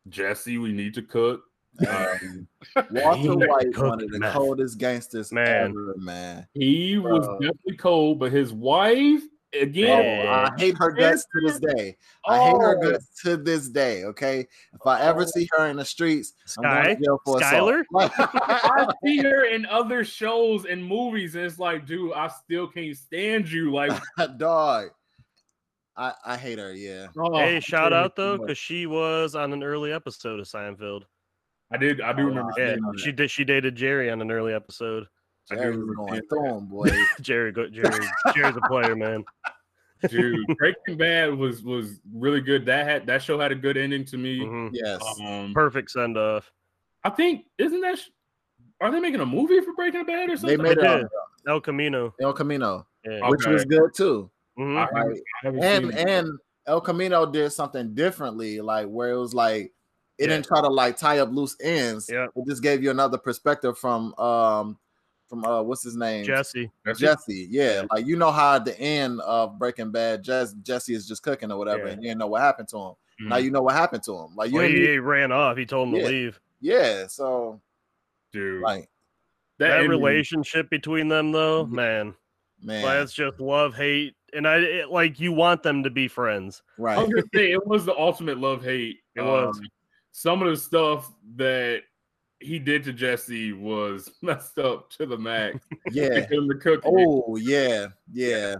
Jesse, we need to cook. Um, *laughs* Walter White, cooked one of the meth. coldest gangsters Man. ever, man. he was definitely cold, but his wife Oh, again. Yeah. I hate her guts to this day. I hate her Oh. guts to this day. Okay, if I ever see her in the streets, I'm going to jail for Skyler. *laughs* I see her in other shows and movies, and it's like, dude, I still can't stand you. Like, *laughs* dog. I I hate her. Yeah. oh, Hey, shout out though, because she was on an early episode of Seinfeld. I did, I do Oh, remember. Yeah, she did. She dated Jerry on an early episode. Jerry's going seeing through him, boy. *laughs* Jerry, go, Jerry, Jerry's a player, man. dude. *laughs* Breaking Bad was was really good. That had that show had a good ending to me. Mhm. yes. Um, Perfect send off. I think isn't that? sh- Are they making a movie for Breaking Bad or They something? made it They on did. El Camino. El Camino, Yeah. which Okay. was good too. Mhm. Right. And and El Camino did something differently, like where it was like it Yeah. didn't try to like tie up loose ends. Yeah. It just gave you another perspective from um from uh what's his name? Jesse. That's. Jesse, yeah, like you know how at the end of Breaking Bad, Jess, Jesse is just cooking or whatever, Yeah. and you didn't know what happened to him. Now Mhm. you know what happened to him. Like you, Well, he, need- he ran off. He told him Yeah. to leave. yeah. So dude. like, That, ending- relationship between them, though, Mhm. man, man, that's just love hate, and I it, like you want them to be friends. I right? was gonna say it was the ultimate love hate. It was. Um, some of the stuff that he did to Jesse was *laughs* messed up to the max. yeah. Him to cook. Oh yeah, yeah.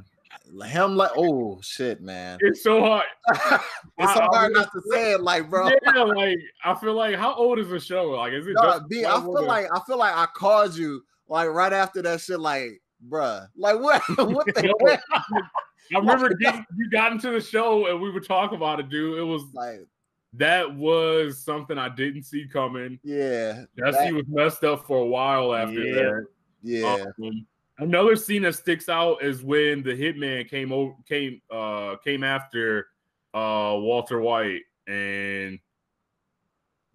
Him like, oh shit, man. It's so hard. *laughs* It's so I- I hard was- not to say it, like, bro. Yeah, like I feel like how old is the show? Like is it? No, B, I feel like I feel like I called you like right after that shit, like, bruh, like what? *laughs* what the *laughs* Yo, what? I remember getting, *laughs* you got into the show and we would talk about it, dude. It was Like, that was something I didn't see coming. yeah, Jesse that- was messed up for a while after Yeah. that. yeah, Um, another scene that sticks out is when the hitman came over came uh came after uh Walter White and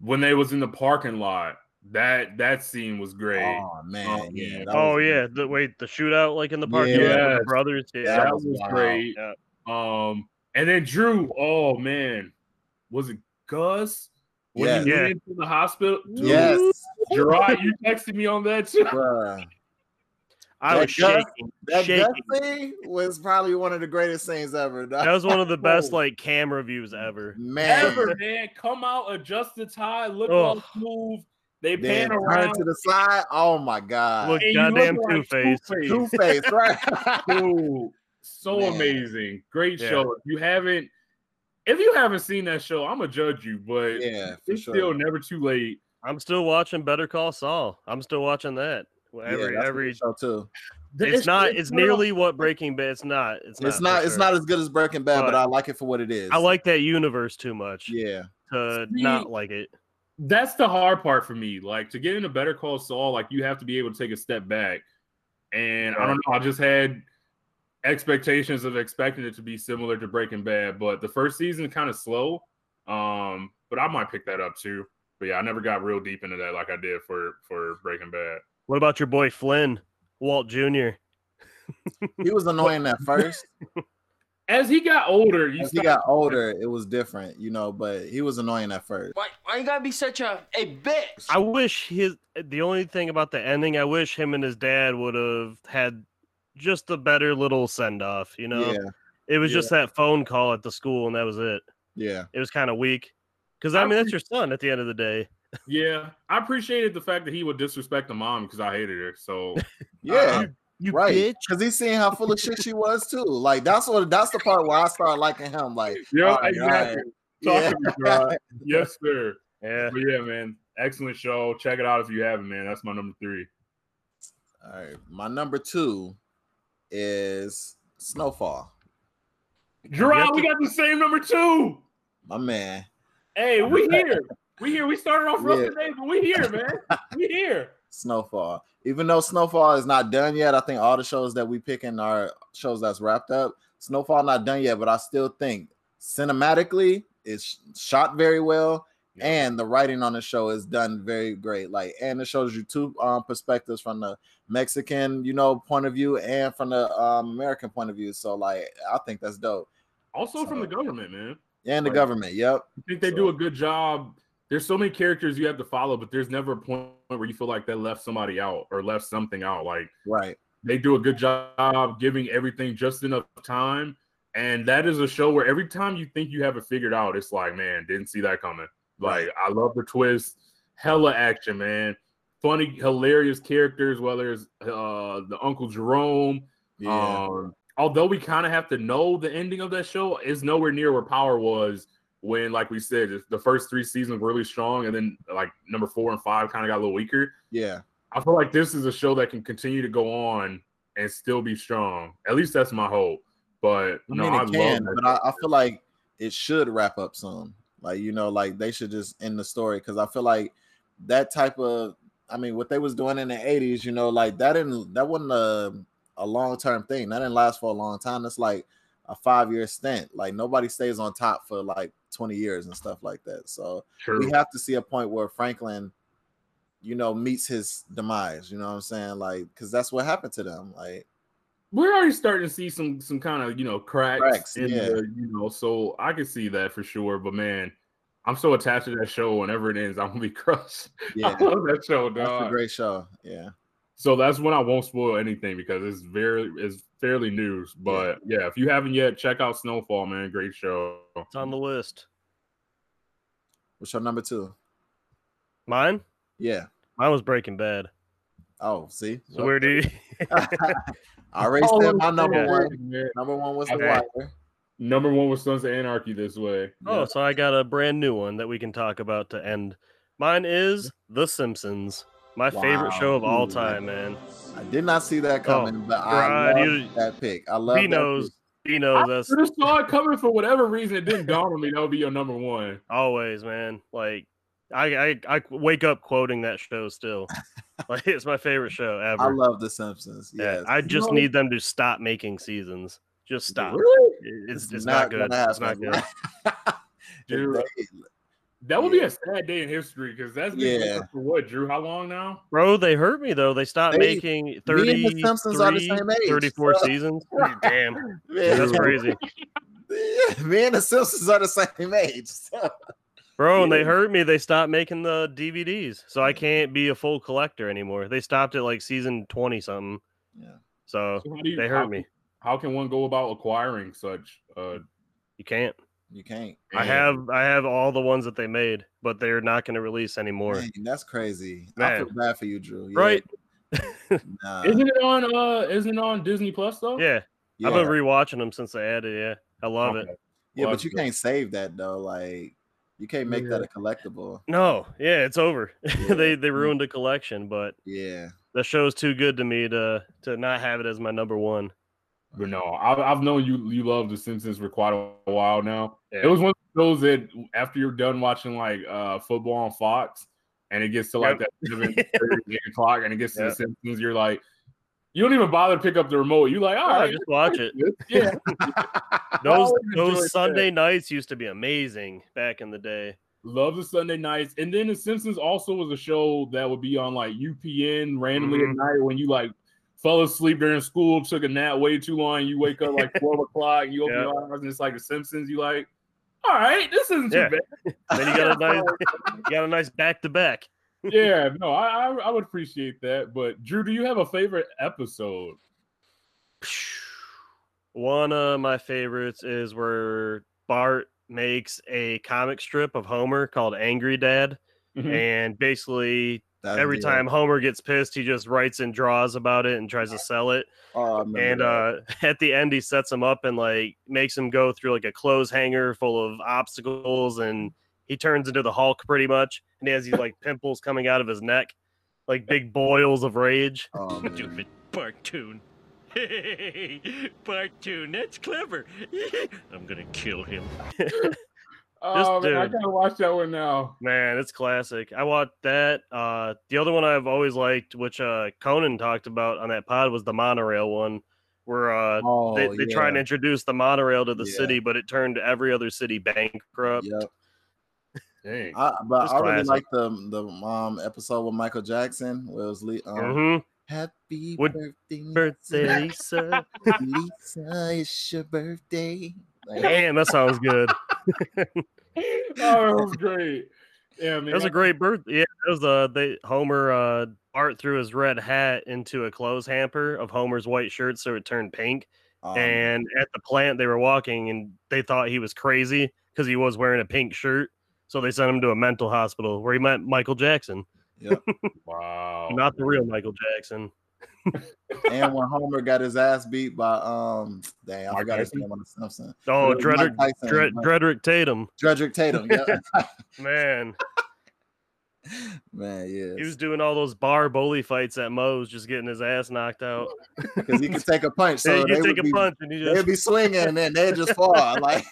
when they was in the parking lot. That that scene was great. Oh man, Um, yeah. Oh was- yeah, the wait, the shootout like in the parking lot with the brothers. Yeah, that, that was, was wild. great. Yeah. Um and then Drew, oh man, was it Gus? When Yes. he Yeah. went into the hospital? Dude, Yes, Gerard, you texted me on that too. bruh. I That was Gus- shaking. That shaking. gut was probably one of the greatest scenes ever. dog. That was one of the *laughs* best Oh. like camera views ever. man. Ever, man. Come out, adjust the tie, look Ugh. all smooth. They pan turn around. to the side. Oh my god. Look, and you goddamn look like Two-Face. Two-Face. *laughs* Right? Dude, so Man. amazing. Great Yeah. show. If you haven't if you haven't seen that show, I'm gonna judge you, but yeah, it's sure. still never too late. I'm still watching Better Call Saul. I'm still watching that. Every that's a every show too. it's, not it's nearly what Breaking Bad. It's not. It's not. It's for not. It's not as good as Breaking Bad, but, But I like it for what it is. I like that universe too much Yeah, to See, not like it. That's the hard part for me. Like to get in a Better Call Saul, like you have to be able to take a step back. And I don't know. I just had expectations of expecting it to be similar to Breaking Bad, but the first season kind of slow. Um, but I might pick that up too. But yeah, I never got real deep into that like I did for for Breaking Bad. What about your boy Flynn, Walt Jr.? he was *laughs* annoying at first. *laughs* As he got older, you As he got older, it was different, you know. But he was annoying at first. Why, why you gotta be such a, a bitch? I wish his the only thing about the ending, I wish him and his dad would have had just a better little send off. You know, Yeah, it was yeah. just that phone call at the school, and that was it. yeah, It was kind of weak. Because I I mean, that's your son at the end of the day. Yeah, I appreciated the fact that he would disrespect the mom because I hated her. So *laughs* yeah. You right, because he's seeing how full of shit she was too. Like that's what that's the part where I started liking him. Like, *laughs* oh yeah, all right, exactly. all Talk right. to me, *laughs* yes, sir. Yeah. But yeah, man, excellent show. Check it out if you haven't, man. That's my number three. All right, my number two is Snowfall. Gerard, we got the same number two. My man. Hey, we here. We here. We started off rough Yeah. today, but we here, man. We here. Snowfall. Even though Snowfall is not done yet, I think all the shows that we picking are shows that's wrapped up. Snowfall not done yet, but I still think cinematically it's shot very well, and the writing on the show is done very great. Like, and it shows you two um, perspectives from the Mexican, you know, point of view and from the um, American point of view. So, like, I think that's dope. Also from the government, man. And the Right. government, yep. I think they do a good job. There's so many characters you have to follow, but there's never a point where you feel like they left somebody out or left something out. Like Right. they do a good job giving everything just enough time. And that is a show where every time you think you have it figured out, it's like, man, didn't see that coming. Like, I love the twist. Hella action, man. Funny, hilarious characters, whether it's uh the Uncle Jerome. Yeah. Um, although we kind of have to know the ending of that show is nowhere near where Power was when, like we said, the first three seasons were really strong, and then like number four and five kind of got a little weaker. Yeah. I feel like this is a show that can continue to go on and still be strong. At least that's my hope. But I no, mean, I it can, but. I, I feel like it should wrap up soon. Like you know, like they should just end the story because I feel like that type of, I mean, what they was doing in the '80s, you know, like that didn't that wasn't a a long term thing. That didn't last for a long time. It's like a five year stint. Like nobody stays on top for like 20 years and stuff like that. So True. we have to see a point where Franklin, you know, meets his demise. You know what I'm saying? Like, because that's what happened to them. Like, We're already starting to see some some kind of you know cracks, Cracks, in yeah. the you know, so I can see that for sure. But man, I'm so attached to that show. Whenever it ends, I'm gonna be *laughs* crushed. yeah, I love that show, that's a dog. great show. Yeah. So that's when I won't spoil anything because it's very it's fairly news. But yeah, if you haven't yet, check out Snowfall, man. Great show. It's on the list. What's your number two? Mine? Yeah. Mine was Breaking Bad. Oh, see. So where do you? *laughs* I already Oh, said my number yeah. one. Man. Number one was the wire. Number one was Sons of Anarchy this way. Oh, so I got a brand new one that we can talk about to end. Mine is The Simpsons. My favorite show of all time, man. I did not see that oh, coming, but I love Oh, that pick. I love He that knows. pick. He knows us should have saw it coming for whatever reason. It didn't dawn on me that would be your number one. always, man. Like I, I, I wake up quoting that show still. *laughs* like it's my favorite show ever. I love The Simpsons. yeah, I just No. need them to stop making seasons. Just stop. Really? It- It's, it's, not, good. It's not good. *laughs* Dude, They- That would be a sad day in history because that's been Yeah. for what, Drew? How long now? Bro, they hurt me though. They stopped They- making me and The Simpsons are the same age, 34 so- seasons. *laughs* Damn. Yeah, That's crazy. Yeah, me and The Simpsons are the same age. so- Bro, and they hurt me. They stopped making the DVDs. So I can't be a full collector anymore. They stopped at like season 20 something. Yeah. So So you- they how- hurt me. How can one go about acquiring such? Uh, You can't. You can't. I have I have all the ones that they made, but they're not going to release anymore. Dang, that's crazy. I feel bad for you, Drew. Yeah, Right? Nah. *laughs* isn't it on? Uh, isn't it on Disney Plus though? Yeah, yeah. I've been rewatching them since they added. Yeah, I love it. Yeah, Well, but you that's can't save that though. Like you can't make that a collectible. No, yeah, it's over. *laughs* they Yeah. they ruined the collection, but Yeah. the show's too good to me to to not have it as my number one. But no, I've, I've known you you love The Simpsons for quite a while now. Yeah. It was one of those that after you're done watching like uh football on Fox, and it gets to like Yep. that seven, eight *laughs* o'clock, and it gets to Yep. The Simpsons, you're like, you don't even bother to pick up the remote. You're like, all Oh, just watch it. Yeah, *laughs* *laughs* Those those Sunday nights used to be amazing back in the day. love the Sunday nights, and then The Simpsons also was a show that would be on like UPN randomly Mhm. at night when you like fell asleep during school, took a nap way too long, you wake up like *laughs* twelve o'clock, you open Yeah. your eyes, and it's like The Simpsons. You like, all right, this isn't too bad. Then you got a nice *laughs* *laughs* you got a nice back to back. yeah, no, I, I I would appreciate that. But Drew, do you have a favorite episode? *sighs* One of my favorites is where Bart makes a comic strip of Homer called Angry Dad. Mhm. And basically, That's every the, time Homer gets pissed, he just writes and draws about it and tries to sell it. Oh, And uh, *laughs* at the end, he sets him up and like makes him go through like a clothes hanger full of obstacles, and he turns into the Hulk pretty much. And he has these like pimples coming out of his neck, like *laughs* big boils of rage. oh, *laughs* man. Stupid Bartoon. Hey, Bartoon, that's clever. I'm gonna kill him. Oh man, I gotta watch that one now. Man, it's classic. I watched that. Uh, the other one I've always liked, which uh, Conan talked about on that pod, was the monorail one, where uh, Oh, they, they try and introduce the monorail to the Yeah. city, but it turned every other city bankrupt. Yep. *laughs* Dang. I, but I really like the the um episode with Michael Jackson where it was Le- um, hmm Happy birthday, Birthday, Lisa. Lisa. Lisa, it's your birthday. Like, Damn, that sounds good. *laughs* *laughs* oh, that was great. Yeah, man. That was a great birth. Yeah, that was uh, they Homer uh, Bart threw his red hat into a clothes hamper of Homer's white shirt, so it turned pink. um, and at the plant they were walking and they thought he was crazy because he was wearing a pink shirt so they sent him to a mental hospital where he met michael jackson Yeah. *laughs* wow. not the real michael jackson and when Homer got his ass beat by um, dang, I Mike forgot his name on the Simpsons. oh It Drederick, Tyson, Dred, Drederick tatum Drederick Tatum. Yeah. *laughs* man *laughs* Man, yeah. he was doing all those bar bully fights at moe's just getting his ass knocked out *laughs* Because he could take a punch. so So you they take would a be, punch and you they'd just be swinging and then they'd just fall. Like,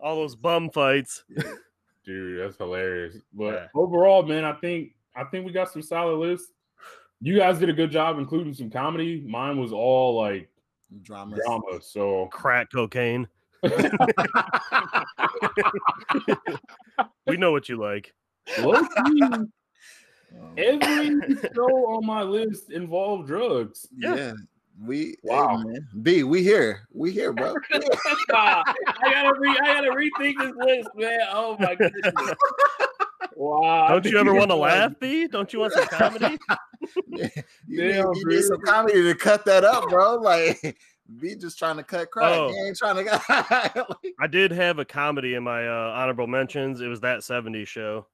all those bum fights Dude, that's hilarious. But Yeah. overall, man, I think I think we got some solid lists. You guys did a good job including some comedy. Mine was all like dramas. drama. So crack cocaine *laughs* we know what you like low-key, Um, every show on my list involved drugs. yeah. We Wow. wow. man. B, we here. We here, bro. *laughs* I gotta re- I gotta rethink this list, man. Oh my goodness. Wow. Don't you ever want to laugh b don't you want some comedy you Damn, need, you need some comedy to cut that up, bro. Like *laughs* B just trying to cut crack. Oh. He ain't trying to *laughs* like, I did have a comedy in my uh, honorable mentions. It was that 70s show.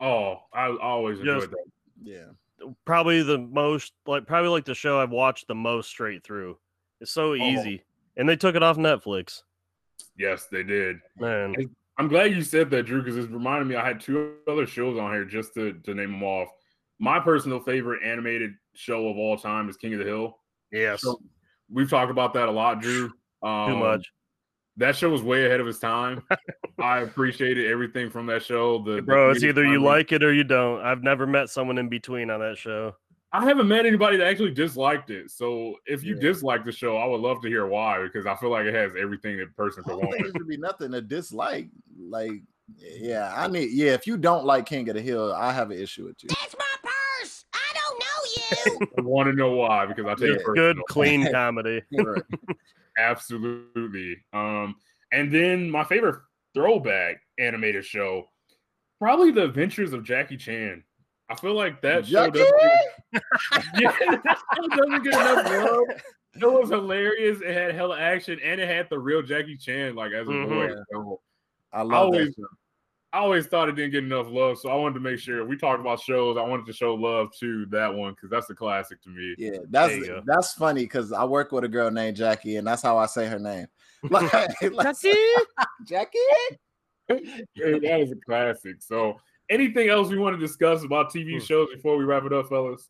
Oh, I always enjoyed Just- that. yeah. Probably the most like probably like the show I've watched the most straight through. It's so easy. And they took it off Netflix. Yes, they did. Man. I'm glad you said that, Drew, because it reminded me I had two other shows on here just to, to name them off. My personal favorite animated show of all time is King of the Hill. Yes. So we've talked about that a lot, Drew. Um, Too much. That show was way ahead of its time. *laughs* I appreciated everything from that show. The, the Bro, it's either you like it or you don't. I've never met someone in between on that show. I haven't met anybody that actually disliked it. So if you Yeah. dislike the show, I would love to hear why because I feel like it has everything that person could want. there should be nothing to dislike. Like, yeah, I need yeah. If you don't like King of the Hill, I have an issue with you. That's my purse. I don't know you. *laughs* I want to know why because I take It's it good, clean *laughs* comedy. *laughs* Right. Absolutely. Um, and then my favorite throwback animated show, probably The Adventures of Jackie Chan. I feel like that show doesn't get, *laughs* yeah, that show doesn't get enough love. *laughs* It was hilarious. It had hella action, and it had the real Jackie Chan like as a Mhm. voice. So I I love always, that. I always thought it didn't get enough love. So I wanted to make sure if we talked about shows. I wanted to show love to that one because that's a classic to me. Yeah, that's that's funny because I work with a girl named Jackie, and that's how I say her name. *laughs* Like, like- Jackie. Yeah, that is a classic. So anything else we want to discuss about TV shows before we wrap it up, fellas?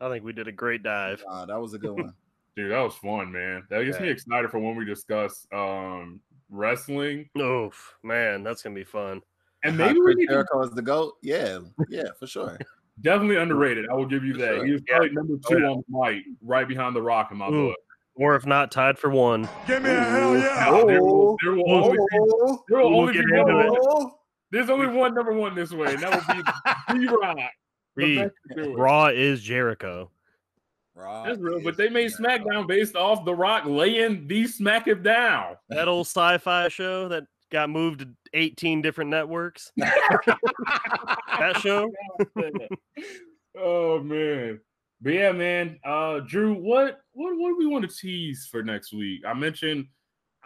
I think we did a great dive. Nah, that was a good one. *laughs* Dude, that was fun, man. That gets me excited for when we discuss um wrestling. Oof, man, that's gonna be fun. And maybe we Chris need to Jericho is the goat. Yeah, yeah, for sure. *laughs* definitely underrated. I will give you For that. sure. He was probably number two on the mic, right behind the rock in my Ooh. book. Or if not, tied for one. Give me a hell yeah. Now, there will, there will Oh. only be, Oh, there will We'll only be one. It. There's only one number one this way, and that would be *laughs* B Rock. Reed, Raw is Jericho. Rock That's real, but they made Jericho. SmackDown based off The Rock laying the Smack It Down. *laughs* That old sci-fi show that got moved to 18 different networks. *laughs* that show. oh man. But yeah, man. Uh Drew, what what what do we want to tease for next week? I mentioned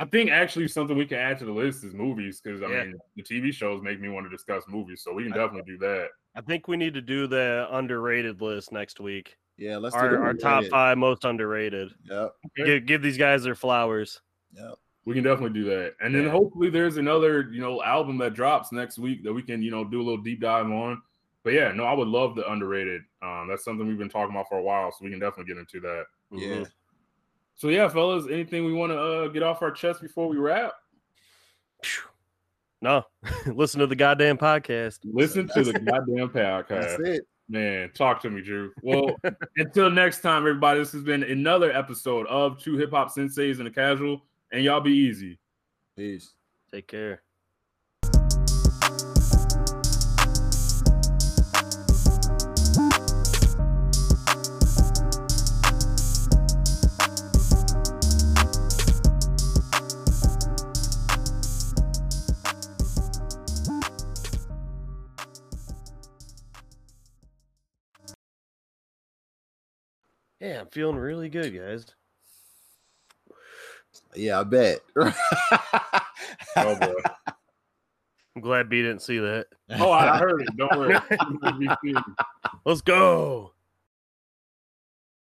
I think actually something we can add to the list is movies because I Yeah. mean the TV shows make me want to discuss movies, so we can definitely do that. I think we need to do the underrated list next week. Yeah, let's do Our, the our top five most underrated. Yep, Okay. Give, give these guys their flowers. yep. We can definitely do that. And then hopefully there's another, you know, album that drops next week that we can, you know, do a little deep dive on. But yeah, no, I would love the underrated. Um, that's something we've been talking about for a while, so we can definitely get into that. Yeah. Mhm. So yeah, fellas, anything we want to uh, get off our chest before we wrap? No, *laughs* listen to the goddamn podcast. Listen to the goddamn That's podcast. it. Man, talk to me, Drew. Well, *laughs* until next time, everybody, this has been another episode of Two Hip Hop Senseis and a Casual, and y'all be easy. Peace. Take care. Yeah, I'm feeling really good, guys. Yeah, I bet. *laughs* Oh boy. I'm glad B didn't see that. Oh, I heard it. *laughs* Don't worry. *laughs* Let's go.